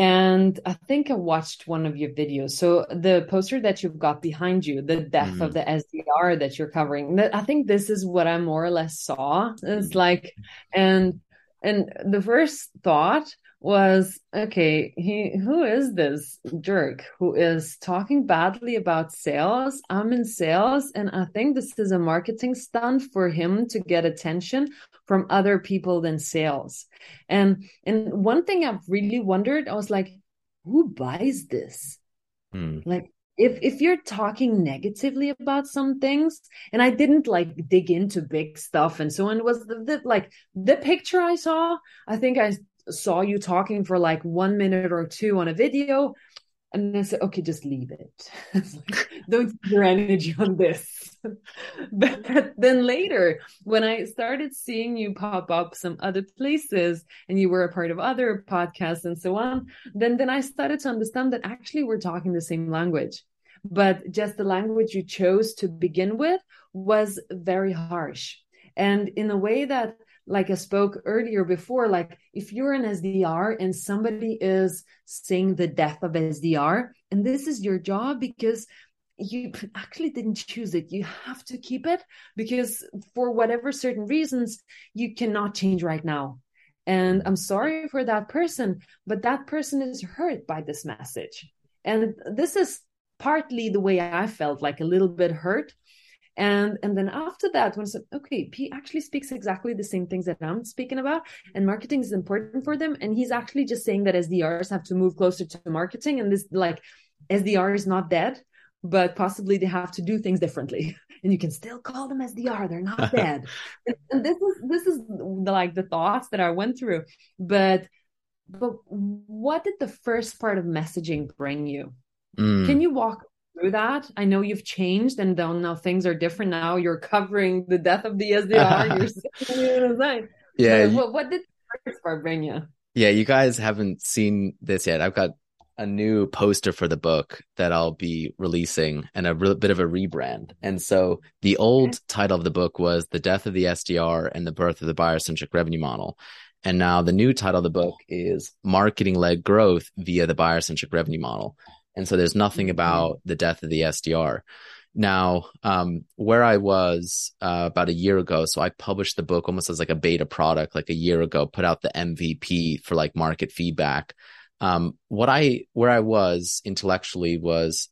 and I think I watched one of your videos. So the poster that you've got behind you, the death mm. of the SDR that you're covering, I think this is what I more or less saw. It's mm. like, and and the first thought was okay he who is this jerk who is talking badly about sales? I'm in sales and i think this is a marketing stunt for him to get attention from other people than sales. And and one thing i've really wondered i was like who buys this? Hmm. like if if you're talking negatively about some things and i didn't like dig into big stuff and so on was the, the like the picture i saw i think i saw you talking for like one minute or two on a video and I said, okay, just leave it. don't put your energy on this. but then later, when I started seeing you pop up some other places and you were a part of other podcasts and so on, then, then I started to understand that actually we're talking the same language. But just the language you chose to begin with was very harsh. And in a way that like I spoke earlier before, like if you're an SDR and somebody is saying the death of SDR, and this is your job because you actually didn't choose it. You have to keep it because for whatever certain reasons, you cannot change right now. And I'm sorry for that person, but that person is hurt by this message. And this is partly the way I felt like a little bit hurt and and then after that when said okay he actually speaks exactly the same things that i'm speaking about and marketing is important for them and he's actually just saying that sdrs have to move closer to marketing and this like sdr is not dead but possibly they have to do things differently. And you can still call them sdr they're not dead. And, and this is this is the, like the thoughts that i went through. But but what did the first part of messaging bring you? Mm. can you walk through that? I know you've changed and now things are different now. You're covering the death of the SDR. you're yeah. So what, what did part bring you? Yeah, you guys haven't seen this yet. I've got a new poster for the book that I'll be releasing and a re- bit of a rebrand. And so the old okay. title of the book was The Death of the SDR and the Birth of the Buyer Centric Revenue Model. And now the new title of the book is Marketing Led Growth via the Buyer Centric Revenue Model. And so there's nothing mm-hmm. about the death of the SDR. Now, um, where I was uh, about a year ago, so I published the book almost as like a beta product, like a year ago, put out the MVP for like market feedback. Um, what I, where I was intellectually was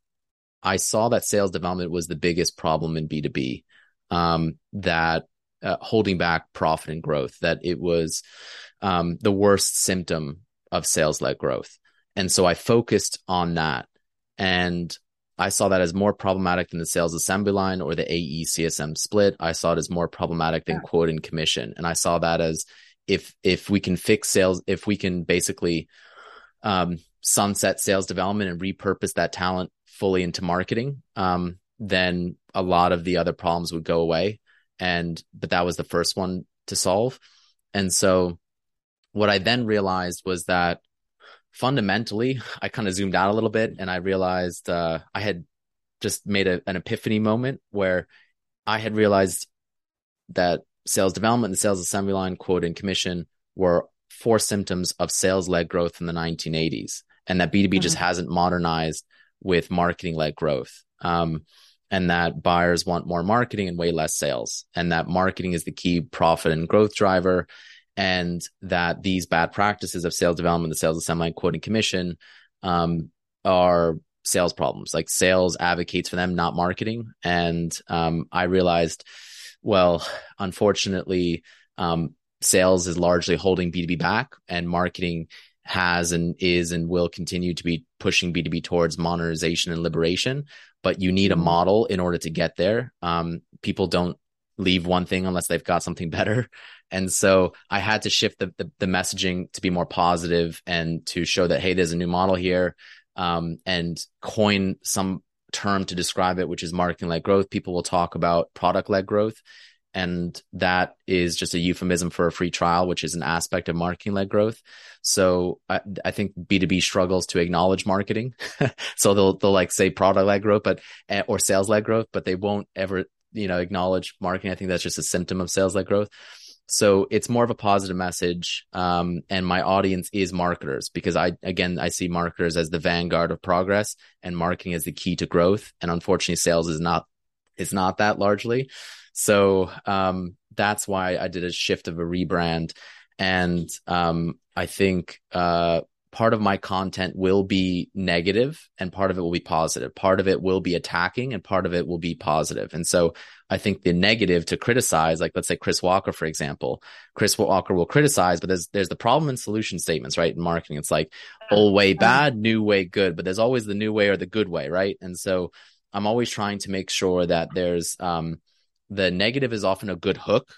I saw that sales development was the biggest problem in B2B, um, that uh, holding back profit and growth, that it was um, the worst symptom of sales led growth. And so I focused on that. And I saw that as more problematic than the sales assembly line or the AE CSM split. I saw it as more problematic than yeah. quote and commission. And I saw that as if if we can fix sales, if we can basically um, sunset sales development and repurpose that talent fully into marketing, um, then a lot of the other problems would go away. And but that was the first one to solve. And so what I then realized was that fundamentally, I kind of zoomed out a little bit and I realized uh, I had just made a, an epiphany moment where I had realized that sales development and sales assembly line, quote, and commission were four symptoms of sales led growth in the 1980s, and that B2B mm-hmm. just hasn't modernized with marketing led growth. Um, and that buyers want more marketing and way less sales, and that marketing is the key profit and growth driver, and that these bad practices of sales development, the sales assembly, and quoting commission um, are sales problems. Like sales advocates for them, not marketing. And um, I realized, well, unfortunately, um, sales is largely holding B2B back, and marketing has and is and will continue to be pushing B2B towards monetization and liberation. But you need a mm-hmm. model in order to get there. Um, people don't leave one thing unless they've got something better. And so I had to shift the, the, the messaging to be more positive and to show that, hey, there's a new model here um, and coin some term to describe it, which is marketing led growth. People will talk about product led growth. And that is just a euphemism for a free trial, which is an aspect of marketing led growth. So I, I, think B2B struggles to acknowledge marketing. so they'll, they'll like say product led growth, but, eh, or sales led growth, but they won't ever, you know, acknowledge marketing. I think that's just a symptom of sales led growth. So it's more of a positive message. Um, and my audience is marketers because I, again, I see marketers as the vanguard of progress and marketing as the key to growth. And unfortunately, sales is not, is not that largely. So, um, that's why I did a shift of a rebrand. And, um, I think, uh, part of my content will be negative and part of it will be positive. Part of it will be attacking and part of it will be positive. And so I think the negative to criticize, like let's say Chris Walker, for example, Chris Walker will criticize, but there's, there's the problem and solution statements, right? In marketing, it's like old way bad, new way good, but there's always the new way or the good way, right? And so I'm always trying to make sure that there's, um, the negative is often a good hook.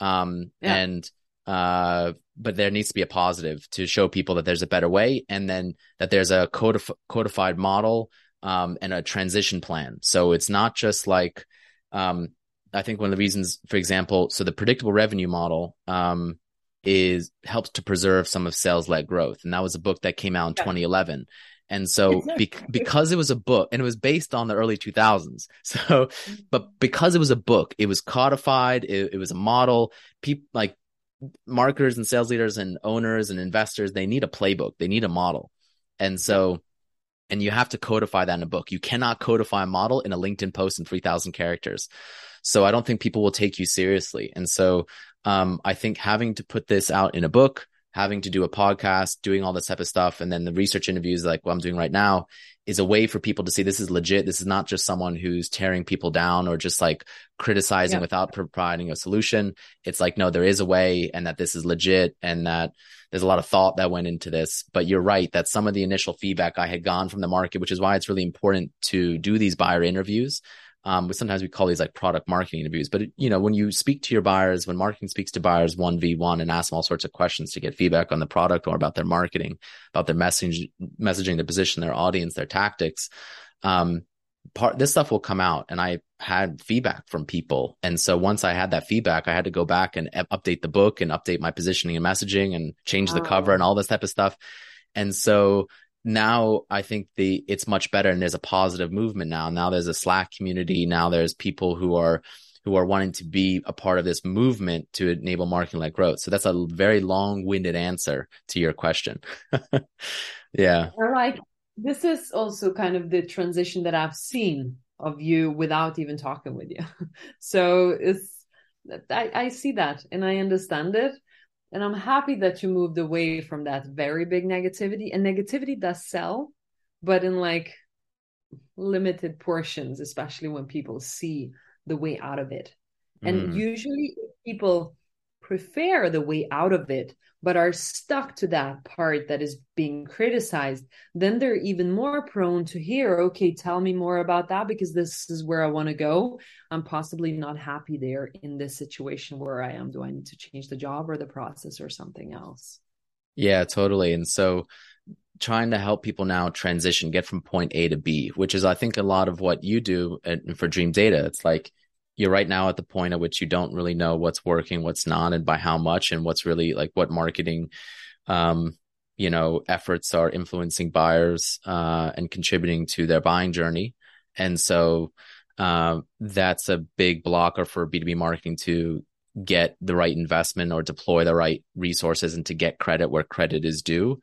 Um, yeah. and, uh, but there needs to be a positive to show people that there's a better way and then that there's a codif- codified model um, and a transition plan. So it's not just like, um, I think one of the reasons, for example, so the predictable revenue model um, is helps to preserve some of sales led growth. And that was a book that came out in yeah. 2011. And so be- because it was a book and it was based on the early 2000s. So, mm-hmm. but because it was a book, it was codified. It, it was a model. People like marketers and sales leaders and owners and investors, they need a playbook, they need a model. And so, and you have to codify that in a book. You cannot codify a model in a LinkedIn post in 3000 characters. So I don't think people will take you seriously. And so, um, I think having to put this out in a book, having to do a podcast, doing all this type of stuff, and then the research interviews like what I'm doing right now is a way for people to see this is legit. This is not just someone who's tearing people down or just like criticizing yeah. without providing a solution. It's like, no, there is a way and that this is legit and that there's a lot of thought that went into this. But you're right that some of the initial feedback I had gone from the market, which is why it's really important to do these buyer interviews um, but sometimes we call these like product marketing interviews. But you know, when you speak to your buyers, when marketing speaks to buyers one v one and ask them all sorts of questions to get feedback on the product or about their marketing, about their messaging, messaging, their position, their audience, their tactics, um, part this stuff will come out. And I had feedback from people, and so once I had that feedback, I had to go back and update the book and update my positioning and messaging and change the cover and all this type of stuff. And so now I think the it's much better and there's a positive movement now. Now there's a Slack community. Now there's people who are who are wanting to be a part of this movement to enable marketing led growth. So that's a very long winded answer to your question. yeah. All right. This is also kind of the transition that I've seen of you without even talking with you. so it's I, I see that and I understand it. And I'm happy that you moved away from that very big negativity. And negativity does sell, but in like limited portions, especially when people see the way out of it. And mm. usually people prefer the way out of it, but are stuck to that part that is being criticized, then they're even more prone to hear, okay, tell me more about that because this is where I want to go. I'm possibly not happy there in this situation where I am. Do I need to change the job or the process or something else? Yeah, totally. And so trying to help people now transition, get from point A to B, which is, I think, a lot of what you do for Dreamdata. It's like, you're right now at the point at which you don't really know what's working, what's not, and by how much, and what's really like what marketing, um, you know, efforts are influencing buyers uh, and contributing to their buying journey. And so uh, that's a big blocker for B2B marketing to get the right investment or deploy the right resources and to get credit where credit is due.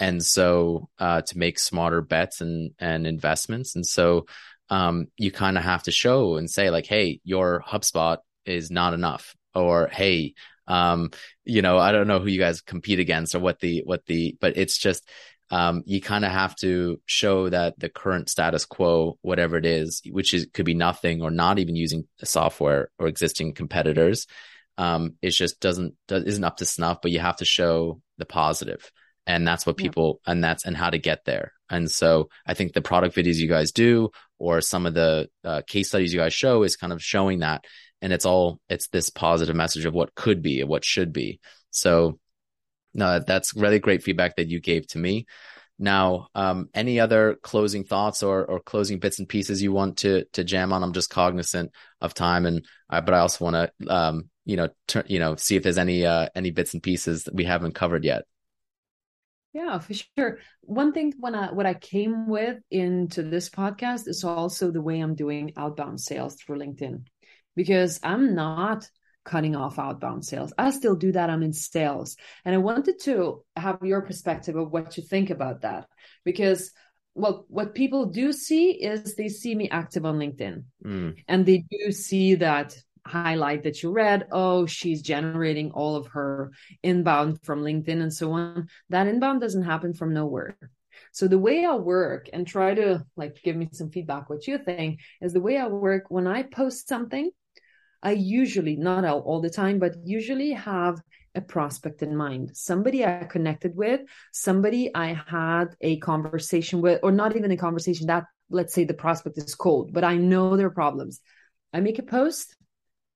And so uh, to make smarter bets and and investments. And so um, you kind of have to show and say like, hey, your HubSpot is not enough, or hey, Um, you know, I don't know who you guys compete against or what the, what the, but it's just, um, you kind of have to show that the current status quo, whatever it is, which is could be nothing or not even using the software or existing competitors, um, it just doesn't does, isn't up to snuff. But you have to show the positive, and that's what people yeah. and that's and how to get there. And so I think the product videos you guys do or some of the uh, case studies you guys show is kind of showing that, and it's all it's this positive message of what could be, and what should be. So no, that's really great feedback that you gave to me. Now, um, any other closing thoughts or, or closing bits and pieces you want to to jam on? I'm just cognizant of time, and uh, but I also want to, um, you know, turn, you know, see if there's any uh, any bits and pieces that we haven't covered yet. Yeah, for sure. One thing when I what I came with into this podcast is also the way I'm doing outbound sales through LinkedIn, because I'm not cutting off outbound sales. I still do that. I'm in sales. And I wanted to have your perspective of what you think about that. Because well, what people do see is they see me active on LinkedIn mm. and they do see that highlight that you read. Oh, she's generating all of her inbound from LinkedIn and so on. That inbound doesn't happen from nowhere. So the way I work and try to like give me some feedback what you think is the way I work when I post something I usually, not all, all the time, but usually have a prospect in mind, somebody I connected with, somebody I had a conversation with, or not even a conversation that, let's say the prospect is cold, but I know their problems. I make a post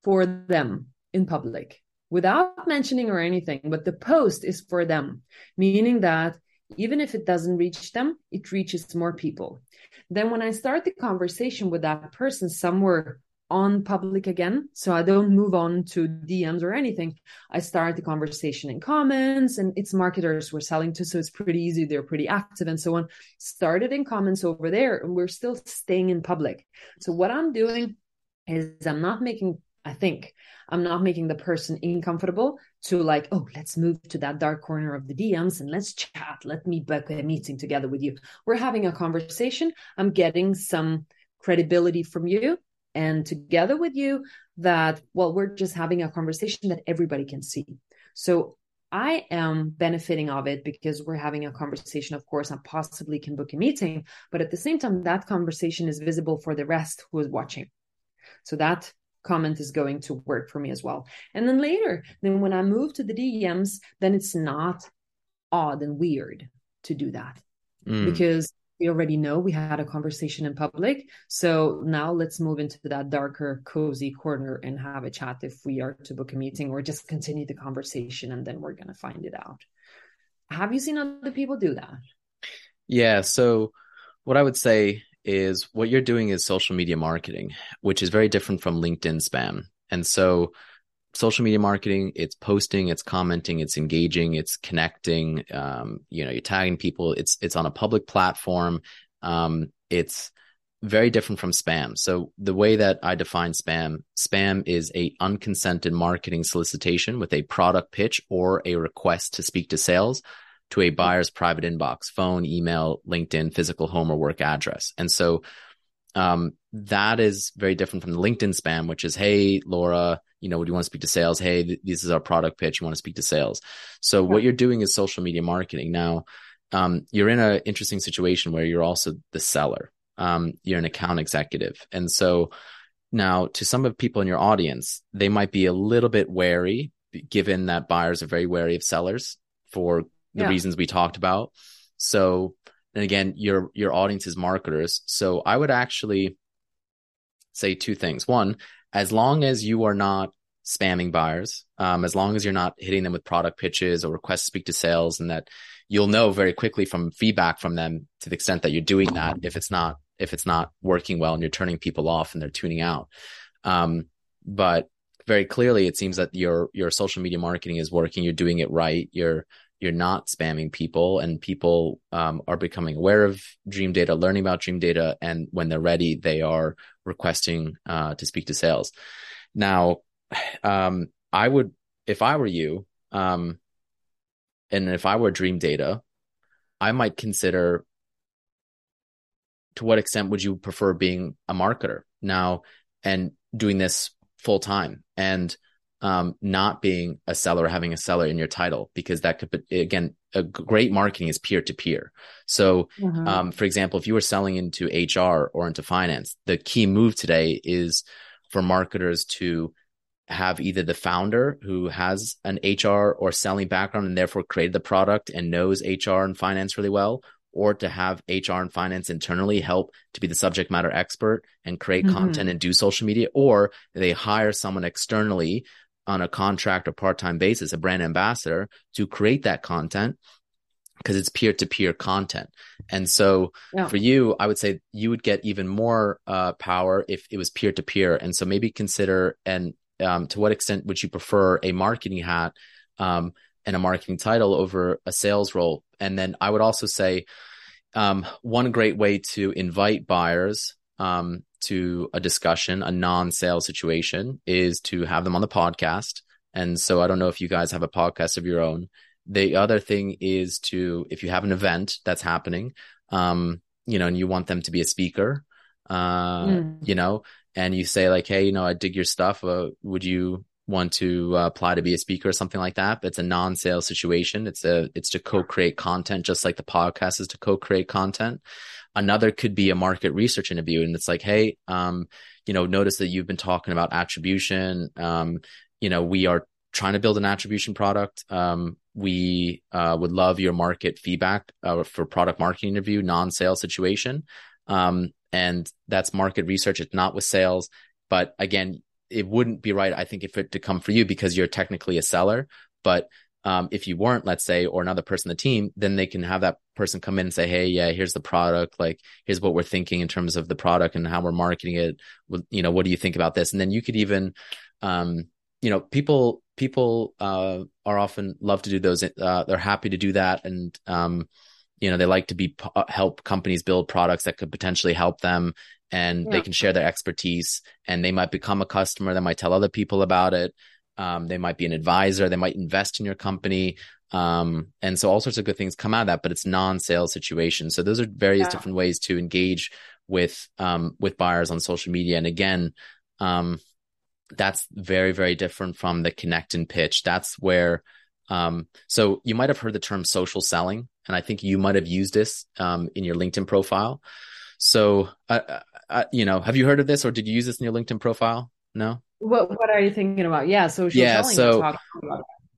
for them in public without mentioning or anything, but the post is for them, meaning that even if it doesn't reach them, it reaches more people. Then when I start the conversation with that person somewhere on public again. So I don't move on to DMs or anything. I start the conversation in comments and it's marketers we're selling to. So it's pretty easy. They're pretty active and so on. Started in comments over there and we're still staying in public. So what I'm doing is I'm not making I think I'm not making the person uncomfortable to like, oh, let's move to that dark corner of the DMs and let's chat. Let me book a meeting together with you. We're having a conversation. I'm getting some credibility from you and together with you that well we're just having a conversation that everybody can see so i am benefiting of it because we're having a conversation of course i possibly can book a meeting but at the same time that conversation is visible for the rest who is watching so that comment is going to work for me as well and then later then when i move to the dms then it's not odd and weird to do that mm. because we already know we had a conversation in public. So now let's move into that darker, cozy corner and have a chat if we are to book a meeting or just continue the conversation and then we're going to find it out. Have you seen other people do that? Yeah. So, what I would say is what you're doing is social media marketing, which is very different from LinkedIn spam. And so, social media marketing it's posting it's commenting it's engaging it's connecting um, you know you're tagging people. It's it's on a public platform. Um, it's very different from spam. So the way that i define spam spam is a unconsented marketing solicitation with a product pitch or a request to speak to sales to a buyer's private inbox phone email linkedin physical home or work address and so um, that is very different from the linkedin spam which is hey laura you know, do you want to speak to sales? Hey, th- this is our product pitch. You want to speak to sales. So what you're doing is social media marketing. Now, um, you're in an interesting situation where you're also the seller. Um, you're an account executive. And so now to some of the people in your audience, they might be a little bit wary, given that buyers are very wary of sellers for the yeah. reasons we talked about. So, and again, your, your audience is marketers. So I would actually say two things. One, as long as you are not spamming buyers, um, as long as you're not hitting them with product pitches or requests to speak to sales, and that you'll know very quickly from feedback from them to the extent that you're doing that if it's not if it's not working well and you're turning people off and they're tuning out. Um, but very clearly, it seems that your your social media marketing is working. You're doing it right. You're you're not spamming people and people um, are becoming aware of Dreamdata learning about Dreamdata and when they're ready they are requesting uh, to speak to sales. Now um, i would if i were you um, and if i were Dreamdata i might consider to what extent would you prefer being a marketer now and doing this full time? And um, not being a seller, having a seller in your title, because that could, again, a great marketing is peer to peer. So, mm-hmm. um, for example, if you were selling into HR or into finance, the key move today is for marketers to have either the founder who has an HR or selling background and therefore created the product and knows HR and finance really well, or to have HR and finance internally help to be the subject matter expert and create mm-hmm. content and do social media, or they hire someone externally on a contract or part-time basis, a brand ambassador to create that content because it's peer-to-peer content. And so yeah. for you, I would say you would get even more uh, power if it was peer-to-peer. And so maybe consider and um, to what extent would you prefer a marketing hat um, and a marketing title over a sales role? And then I would also say um, one great way to invite buyers um, to a discussion, a non-sale situation, is to have them on the podcast. And so I don't know if you guys have a podcast of your own. The other thing is to, if you have an event that's happening, um, you know, and you want them to be a speaker, uh, mm. you know, and you say like, Hey, you know, I dig your stuff. Uh, would you want to uh, apply to be a speaker or something like that? But it's a non-sale situation. It's a, it's to co-create content, just like the podcast is to co-create content. Another could be a market research interview. And it's like, Hey, um, you know, notice that you've been talking about attribution. Um, you know, we are trying to build an attribution product. Um, we uh, would love your market feedback uh, for product marketing interview, non-sale situation. Um, and that's market research. It's not with sales. But again, it wouldn't be right, I think, if it to come for you because you're technically a seller. But um, if you weren't, let's say, or another person on the team, then they can have that person come in and say, Hey, yeah, here's the product. Like, here's what we're thinking in terms of the product and how we're marketing it. You know, what do you think about this? And then you could even, um, you know, people, people, uh, are often love to do those. Uh, they're happy to do that. And, um, you know they like to be uh, help companies build products that could potentially help them and yeah. they can share their expertise and they might become a customer they might tell other people about it um, they might be an advisor they might invest in your company um, and so all sorts of good things come out of that but it's non-sales situation so those are various yeah. different ways to engage with um, with buyers on social media and again um, that's very very different from the connect and pitch that's where um, so you might have heard the term social selling and I think you might have used this um, in your LinkedIn profile. So, uh, uh, uh, you know, have you heard of this, or did you use this in your LinkedIn profile? No. What What are you thinking about? Yeah, social yeah, selling. So,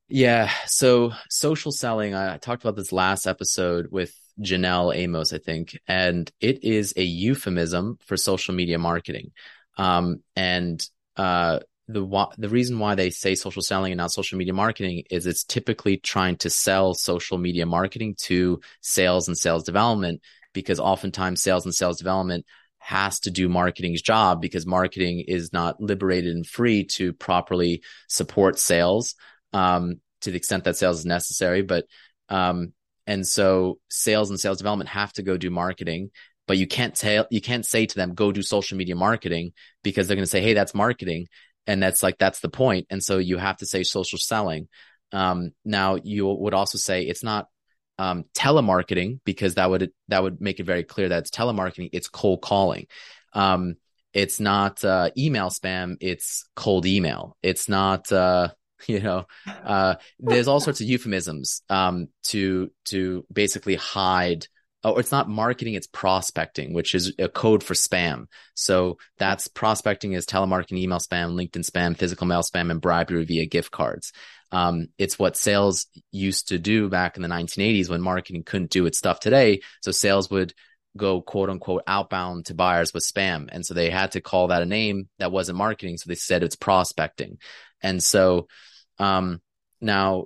yeah, so social selling. I talked about this last episode with Janelle Amos, I think, and it is a euphemism for social media marketing. Um, and uh, the the reason why they say social selling and not social media marketing is it's typically trying to sell social media marketing to sales and sales development because oftentimes sales and sales development has to do marketing's job because marketing is not liberated and free to properly support sales um, to the extent that sales is necessary. But um, and so sales and sales development have to go do marketing but you can't tell you can't say to them go do social media marketing because they're going to say hey that's marketing. And that's like that's the point. and so you have to say social selling. Um, now you would also say it's not um, telemarketing because that would that would make it very clear that it's telemarketing it's cold calling. Um, it's not uh, email spam it's cold email. It's not uh, you know uh, there's all sorts of euphemisms um, to to basically hide oh, it's not marketing, it's prospecting, which is a code for spam. So that's prospecting is telemarketing, email spam, LinkedIn spam, physical mail spam, and bribery via gift cards. Um, it's what sales used to do back in the 1980s when marketing couldn't do its stuff today. So sales would go quote unquote outbound to buyers with spam. And so they had to call that a name that wasn't marketing. So they said it's prospecting. And so, um, now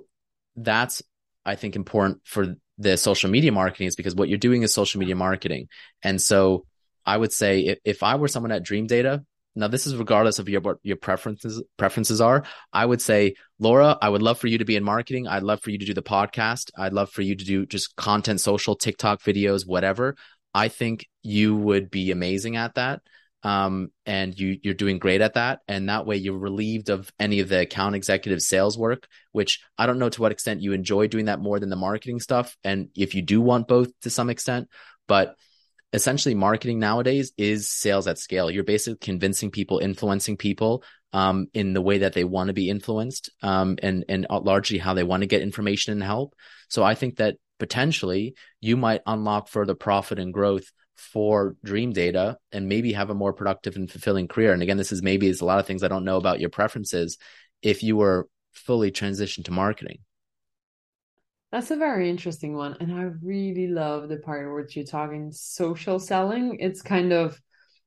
that's, I think important for the social media marketing is because what you're doing is social media marketing. And so I would say if, if I were someone at Dreamdata, now this is regardless of your what your preferences preferences are. I would say, Laura, I would love for you to be in marketing. I'd love for you to do the podcast. I'd love for you to do just content, social, TikTok videos, whatever. I think you would be amazing at that um, and you you're doing great at that and that way you're relieved of any of the account executive sales work which i don't know to what extent you enjoy doing that more than the marketing stuff and if you do want both to some extent but essentially marketing nowadays is sales at scale. You're basically convincing people, influencing people um, in the way that they want to be influenced um, and, and largely how they want to get information and help. So I think that potentially you might unlock further profit and growth for Dreamdata and maybe have a more productive and fulfilling career. And again, this is maybe it's a lot of things I don't know about your preferences if you were fully transitioned to marketing. That's a very interesting one. And I really love the part where you're talking social selling. It's kind of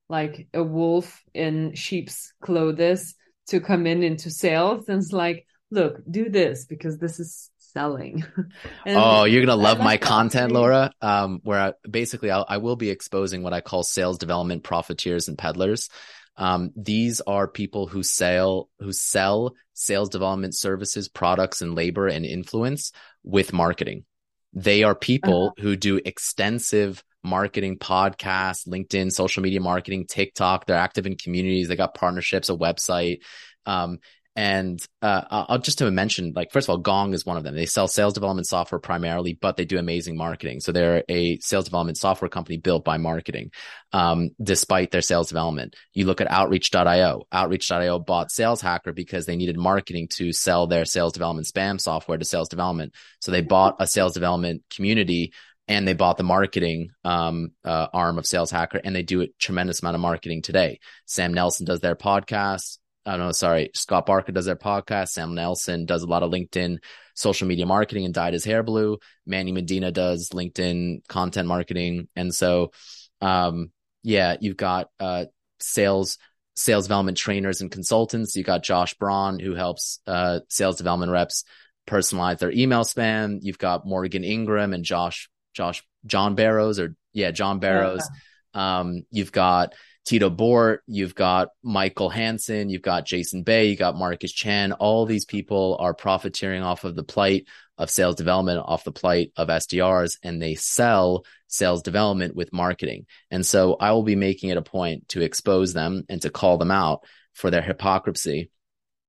like a wolf in sheep's clothes to come in into sales. And it's like, look, do this because this is selling. oh, you're gonna love my content, Laura. Um, where I, basically I'll, I will be exposing what I call sales development profiteers and peddlers. Um, these are people who sell who sell sales development services, products, and labor and influence with marketing. They are people uh-huh. who do extensive marketing, podcasts, LinkedIn, social media marketing, TikTok. They're active in communities. They got partnerships, a website. Um, and uh, I'll just to mention, like first of all, Gong is one of them. They sell sales development software primarily, but they do amazing marketing. So they're a sales development software company built by marketing, um, despite their sales development. You look at Outreach.io. Outreach.io bought Sales Hacker because they needed marketing to sell their sales development spam software to sales development. So they bought a sales development community and they bought the marketing um, uh, arm of Sales Hacker, and they do a tremendous amount of marketing today. Sam Nelson does their podcast. I don't know, sorry, Scott Barker does their podcast. Sam Nelson does a lot of LinkedIn social media marketing and dyed his hair blue. Manny Medina does LinkedIn content marketing. And so, um, yeah, you've got, uh, sales, sales development trainers and consultants. You've got Josh Braun who helps, uh, sales development reps personalize their email spam. You've got Morgan Ingram and Josh, Josh, John Barrows or yeah, John Barrows. Yeah. Um, you've got, Tito Bohrt, you've got Michael Hansen, you've got Jason Bay, you got Marcus Chan. All these people are profiteering off of the plight of sales development, off the plight of SDRs, and they sell sales development with marketing. And so I will be making it a point to expose them and to call them out for their hypocrisy.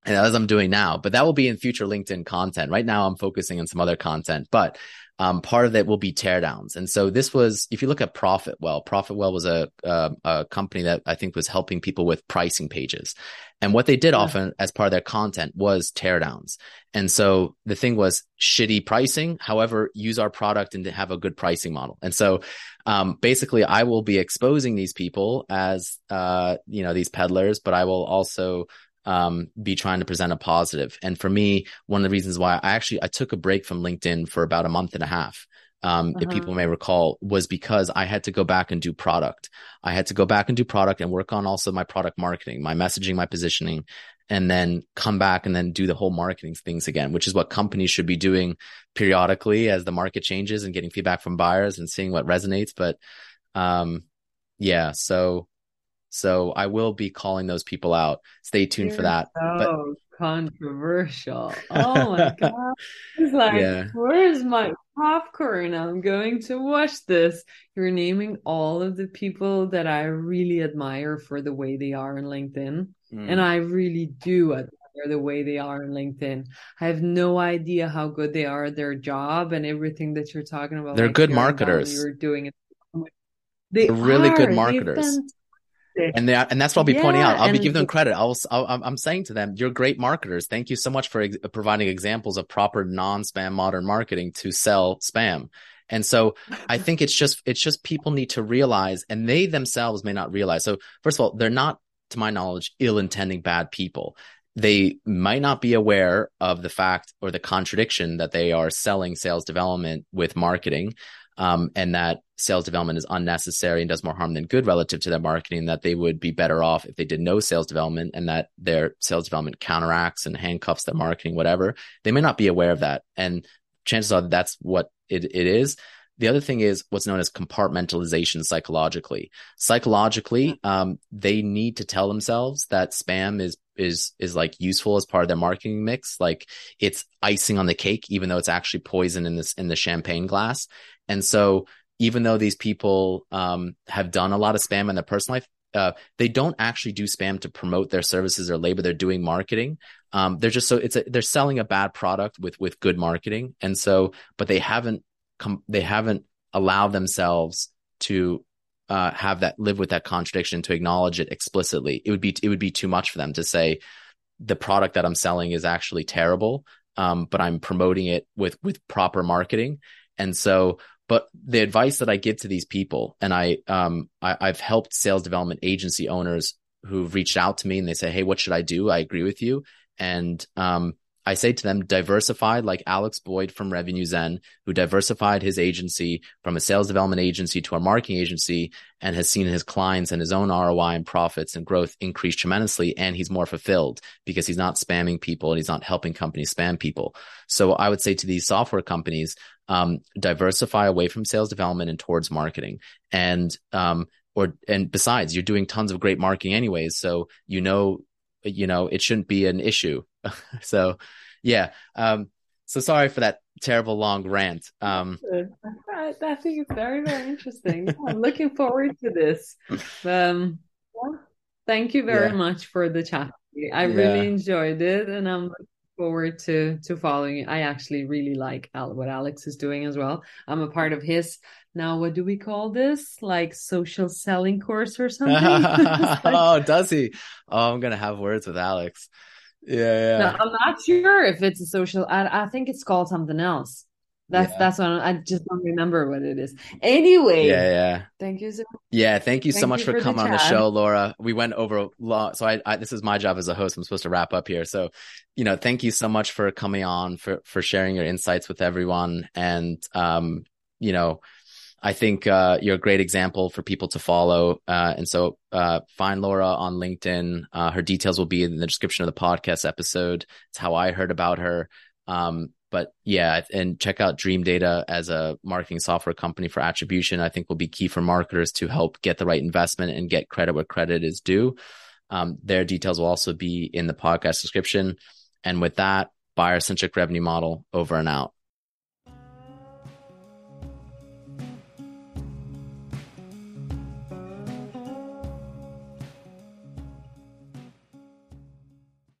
And as I'm doing now, but that will be in future LinkedIn content. Right now, I'm focusing on some other content, but um, part of it will be teardowns. And so this was, if you look at Profitwell, Profitwell was a, a, a company that I think was helping people with pricing pages. And what they did yeah. often as part of their content was teardowns. And so the thing was shitty pricing. However, use our product and to have a good pricing model. And so, um, basically I will be exposing these people as, uh, you know, these peddlers, but I will also, um, be trying to present a positive. And for me, one of the reasons why I actually I took a break from LinkedIn for about a month and a half. Um, uh-huh. if people may recall, was because I had to go back and do product. I had to go back and do product and work on also my product marketing, my messaging, my positioning, and then come back and then do the whole marketing things again, which is what companies should be doing periodically as the market changes and getting feedback from buyers and seeing what resonates. But, um, yeah, so so I will be calling those people out. Stay tuned You're for that. So but... controversial. Oh my god. It's like, yeah. where's my popcorn? I'm going to watch this. You're naming all of the people that I really admire for the way they are in LinkedIn. Mm. And I really do admire the way they are in LinkedIn. I have no idea how good they are at their job and everything that you're talking about. They're good marketers. You're doing it. They are really good marketers and they and that's what I'll be yeah, pointing out. I'll be giving them credit. I'll, i am saying to them, "You're great marketers. Thank you so much for ex- providing examples of proper non-spam modern marketing to sell spam." And so I think it's just it's just people need to realize, and they themselves may not realize. So first of all, they're not, to my knowledge, ill-intending bad people. They might not be aware of the fact or the contradiction that they are selling sales development with marketing um, and that sales development is unnecessary and does more harm than good relative to their marketing, that they would be better off if they did no sales development and that their sales development counteracts and handcuffs their marketing, whatever. They may not be aware of that. And chances are that's what it, it is. The other thing is what's known as compartmentalization psychologically. Psychologically, um, they need to tell themselves that spam is is is like useful as part of their marketing mix. Like it's icing on the cake, even though it's actually poison in this in the champagne glass. And so even though these people um, have done a lot of spam in their personal life, uh, they don't actually do spam to promote their services or labor. They're doing marketing. Um, they're just so it's a, they're selling a bad product with with good marketing, and so but they haven't come they haven't allowed themselves to uh, have that live with that contradiction to acknowledge it explicitly. It would be it would be too much for them to say the product that I'm selling is actually terrible, um, but I'm promoting it with with proper marketing. And so, but the advice that I give to these people, and I um I, I've helped sales development agency owners who've reached out to me and they say, Hey, what should I do? I agree with you. And um I say to them, diversify like Alex Boyd from Revenue Zen, who diversified his agency from a sales development agency to a marketing agency and has seen his clients and his own ROI and profits and growth increase tremendously. And he's more fulfilled because he's not spamming people and he's not helping companies spam people. So I would say to these software companies, um, diversify away from sales development and towards marketing. And, um, or, and besides, you're doing tons of great marketing anyways. So, you know, you know, it shouldn't be an issue. so yeah. Um, so sorry for that terrible long rant. Um, I, I think it's very, very interesting. I'm looking forward to this. Um, yeah. Thank you very yeah. much for the chat. I yeah. really enjoyed it and I'm forward to to following it. I actually really like what Alex is doing as well. I'm a part of his now what do we call this like social selling course or something like, oh does he oh i'm gonna have words with alex yeah, yeah. i'm not sure if it's a social I, I think it's called something else that's yeah. that's what I'm, i just don't remember what it is anyway yeah yeah thank you so yeah thank you thank so much for, for coming the on the show laura we went over long so I, I this is my job as a host i'm supposed to wrap up here so you know thank you so much for coming on for for sharing your insights with everyone and um you know I think uh, you're a great example for people to follow. Uh, and so uh, find Laura on LinkedIn. Uh, her details will be in the description of the podcast episode. It's how I heard about her. Um, but yeah, and check out Dreamdata as a marketing software company for attribution. I think will be key for marketers to help get the right investment and get credit where credit is due. Um, their details will also be in the podcast description. And with that, buyer centric revenue model over and out.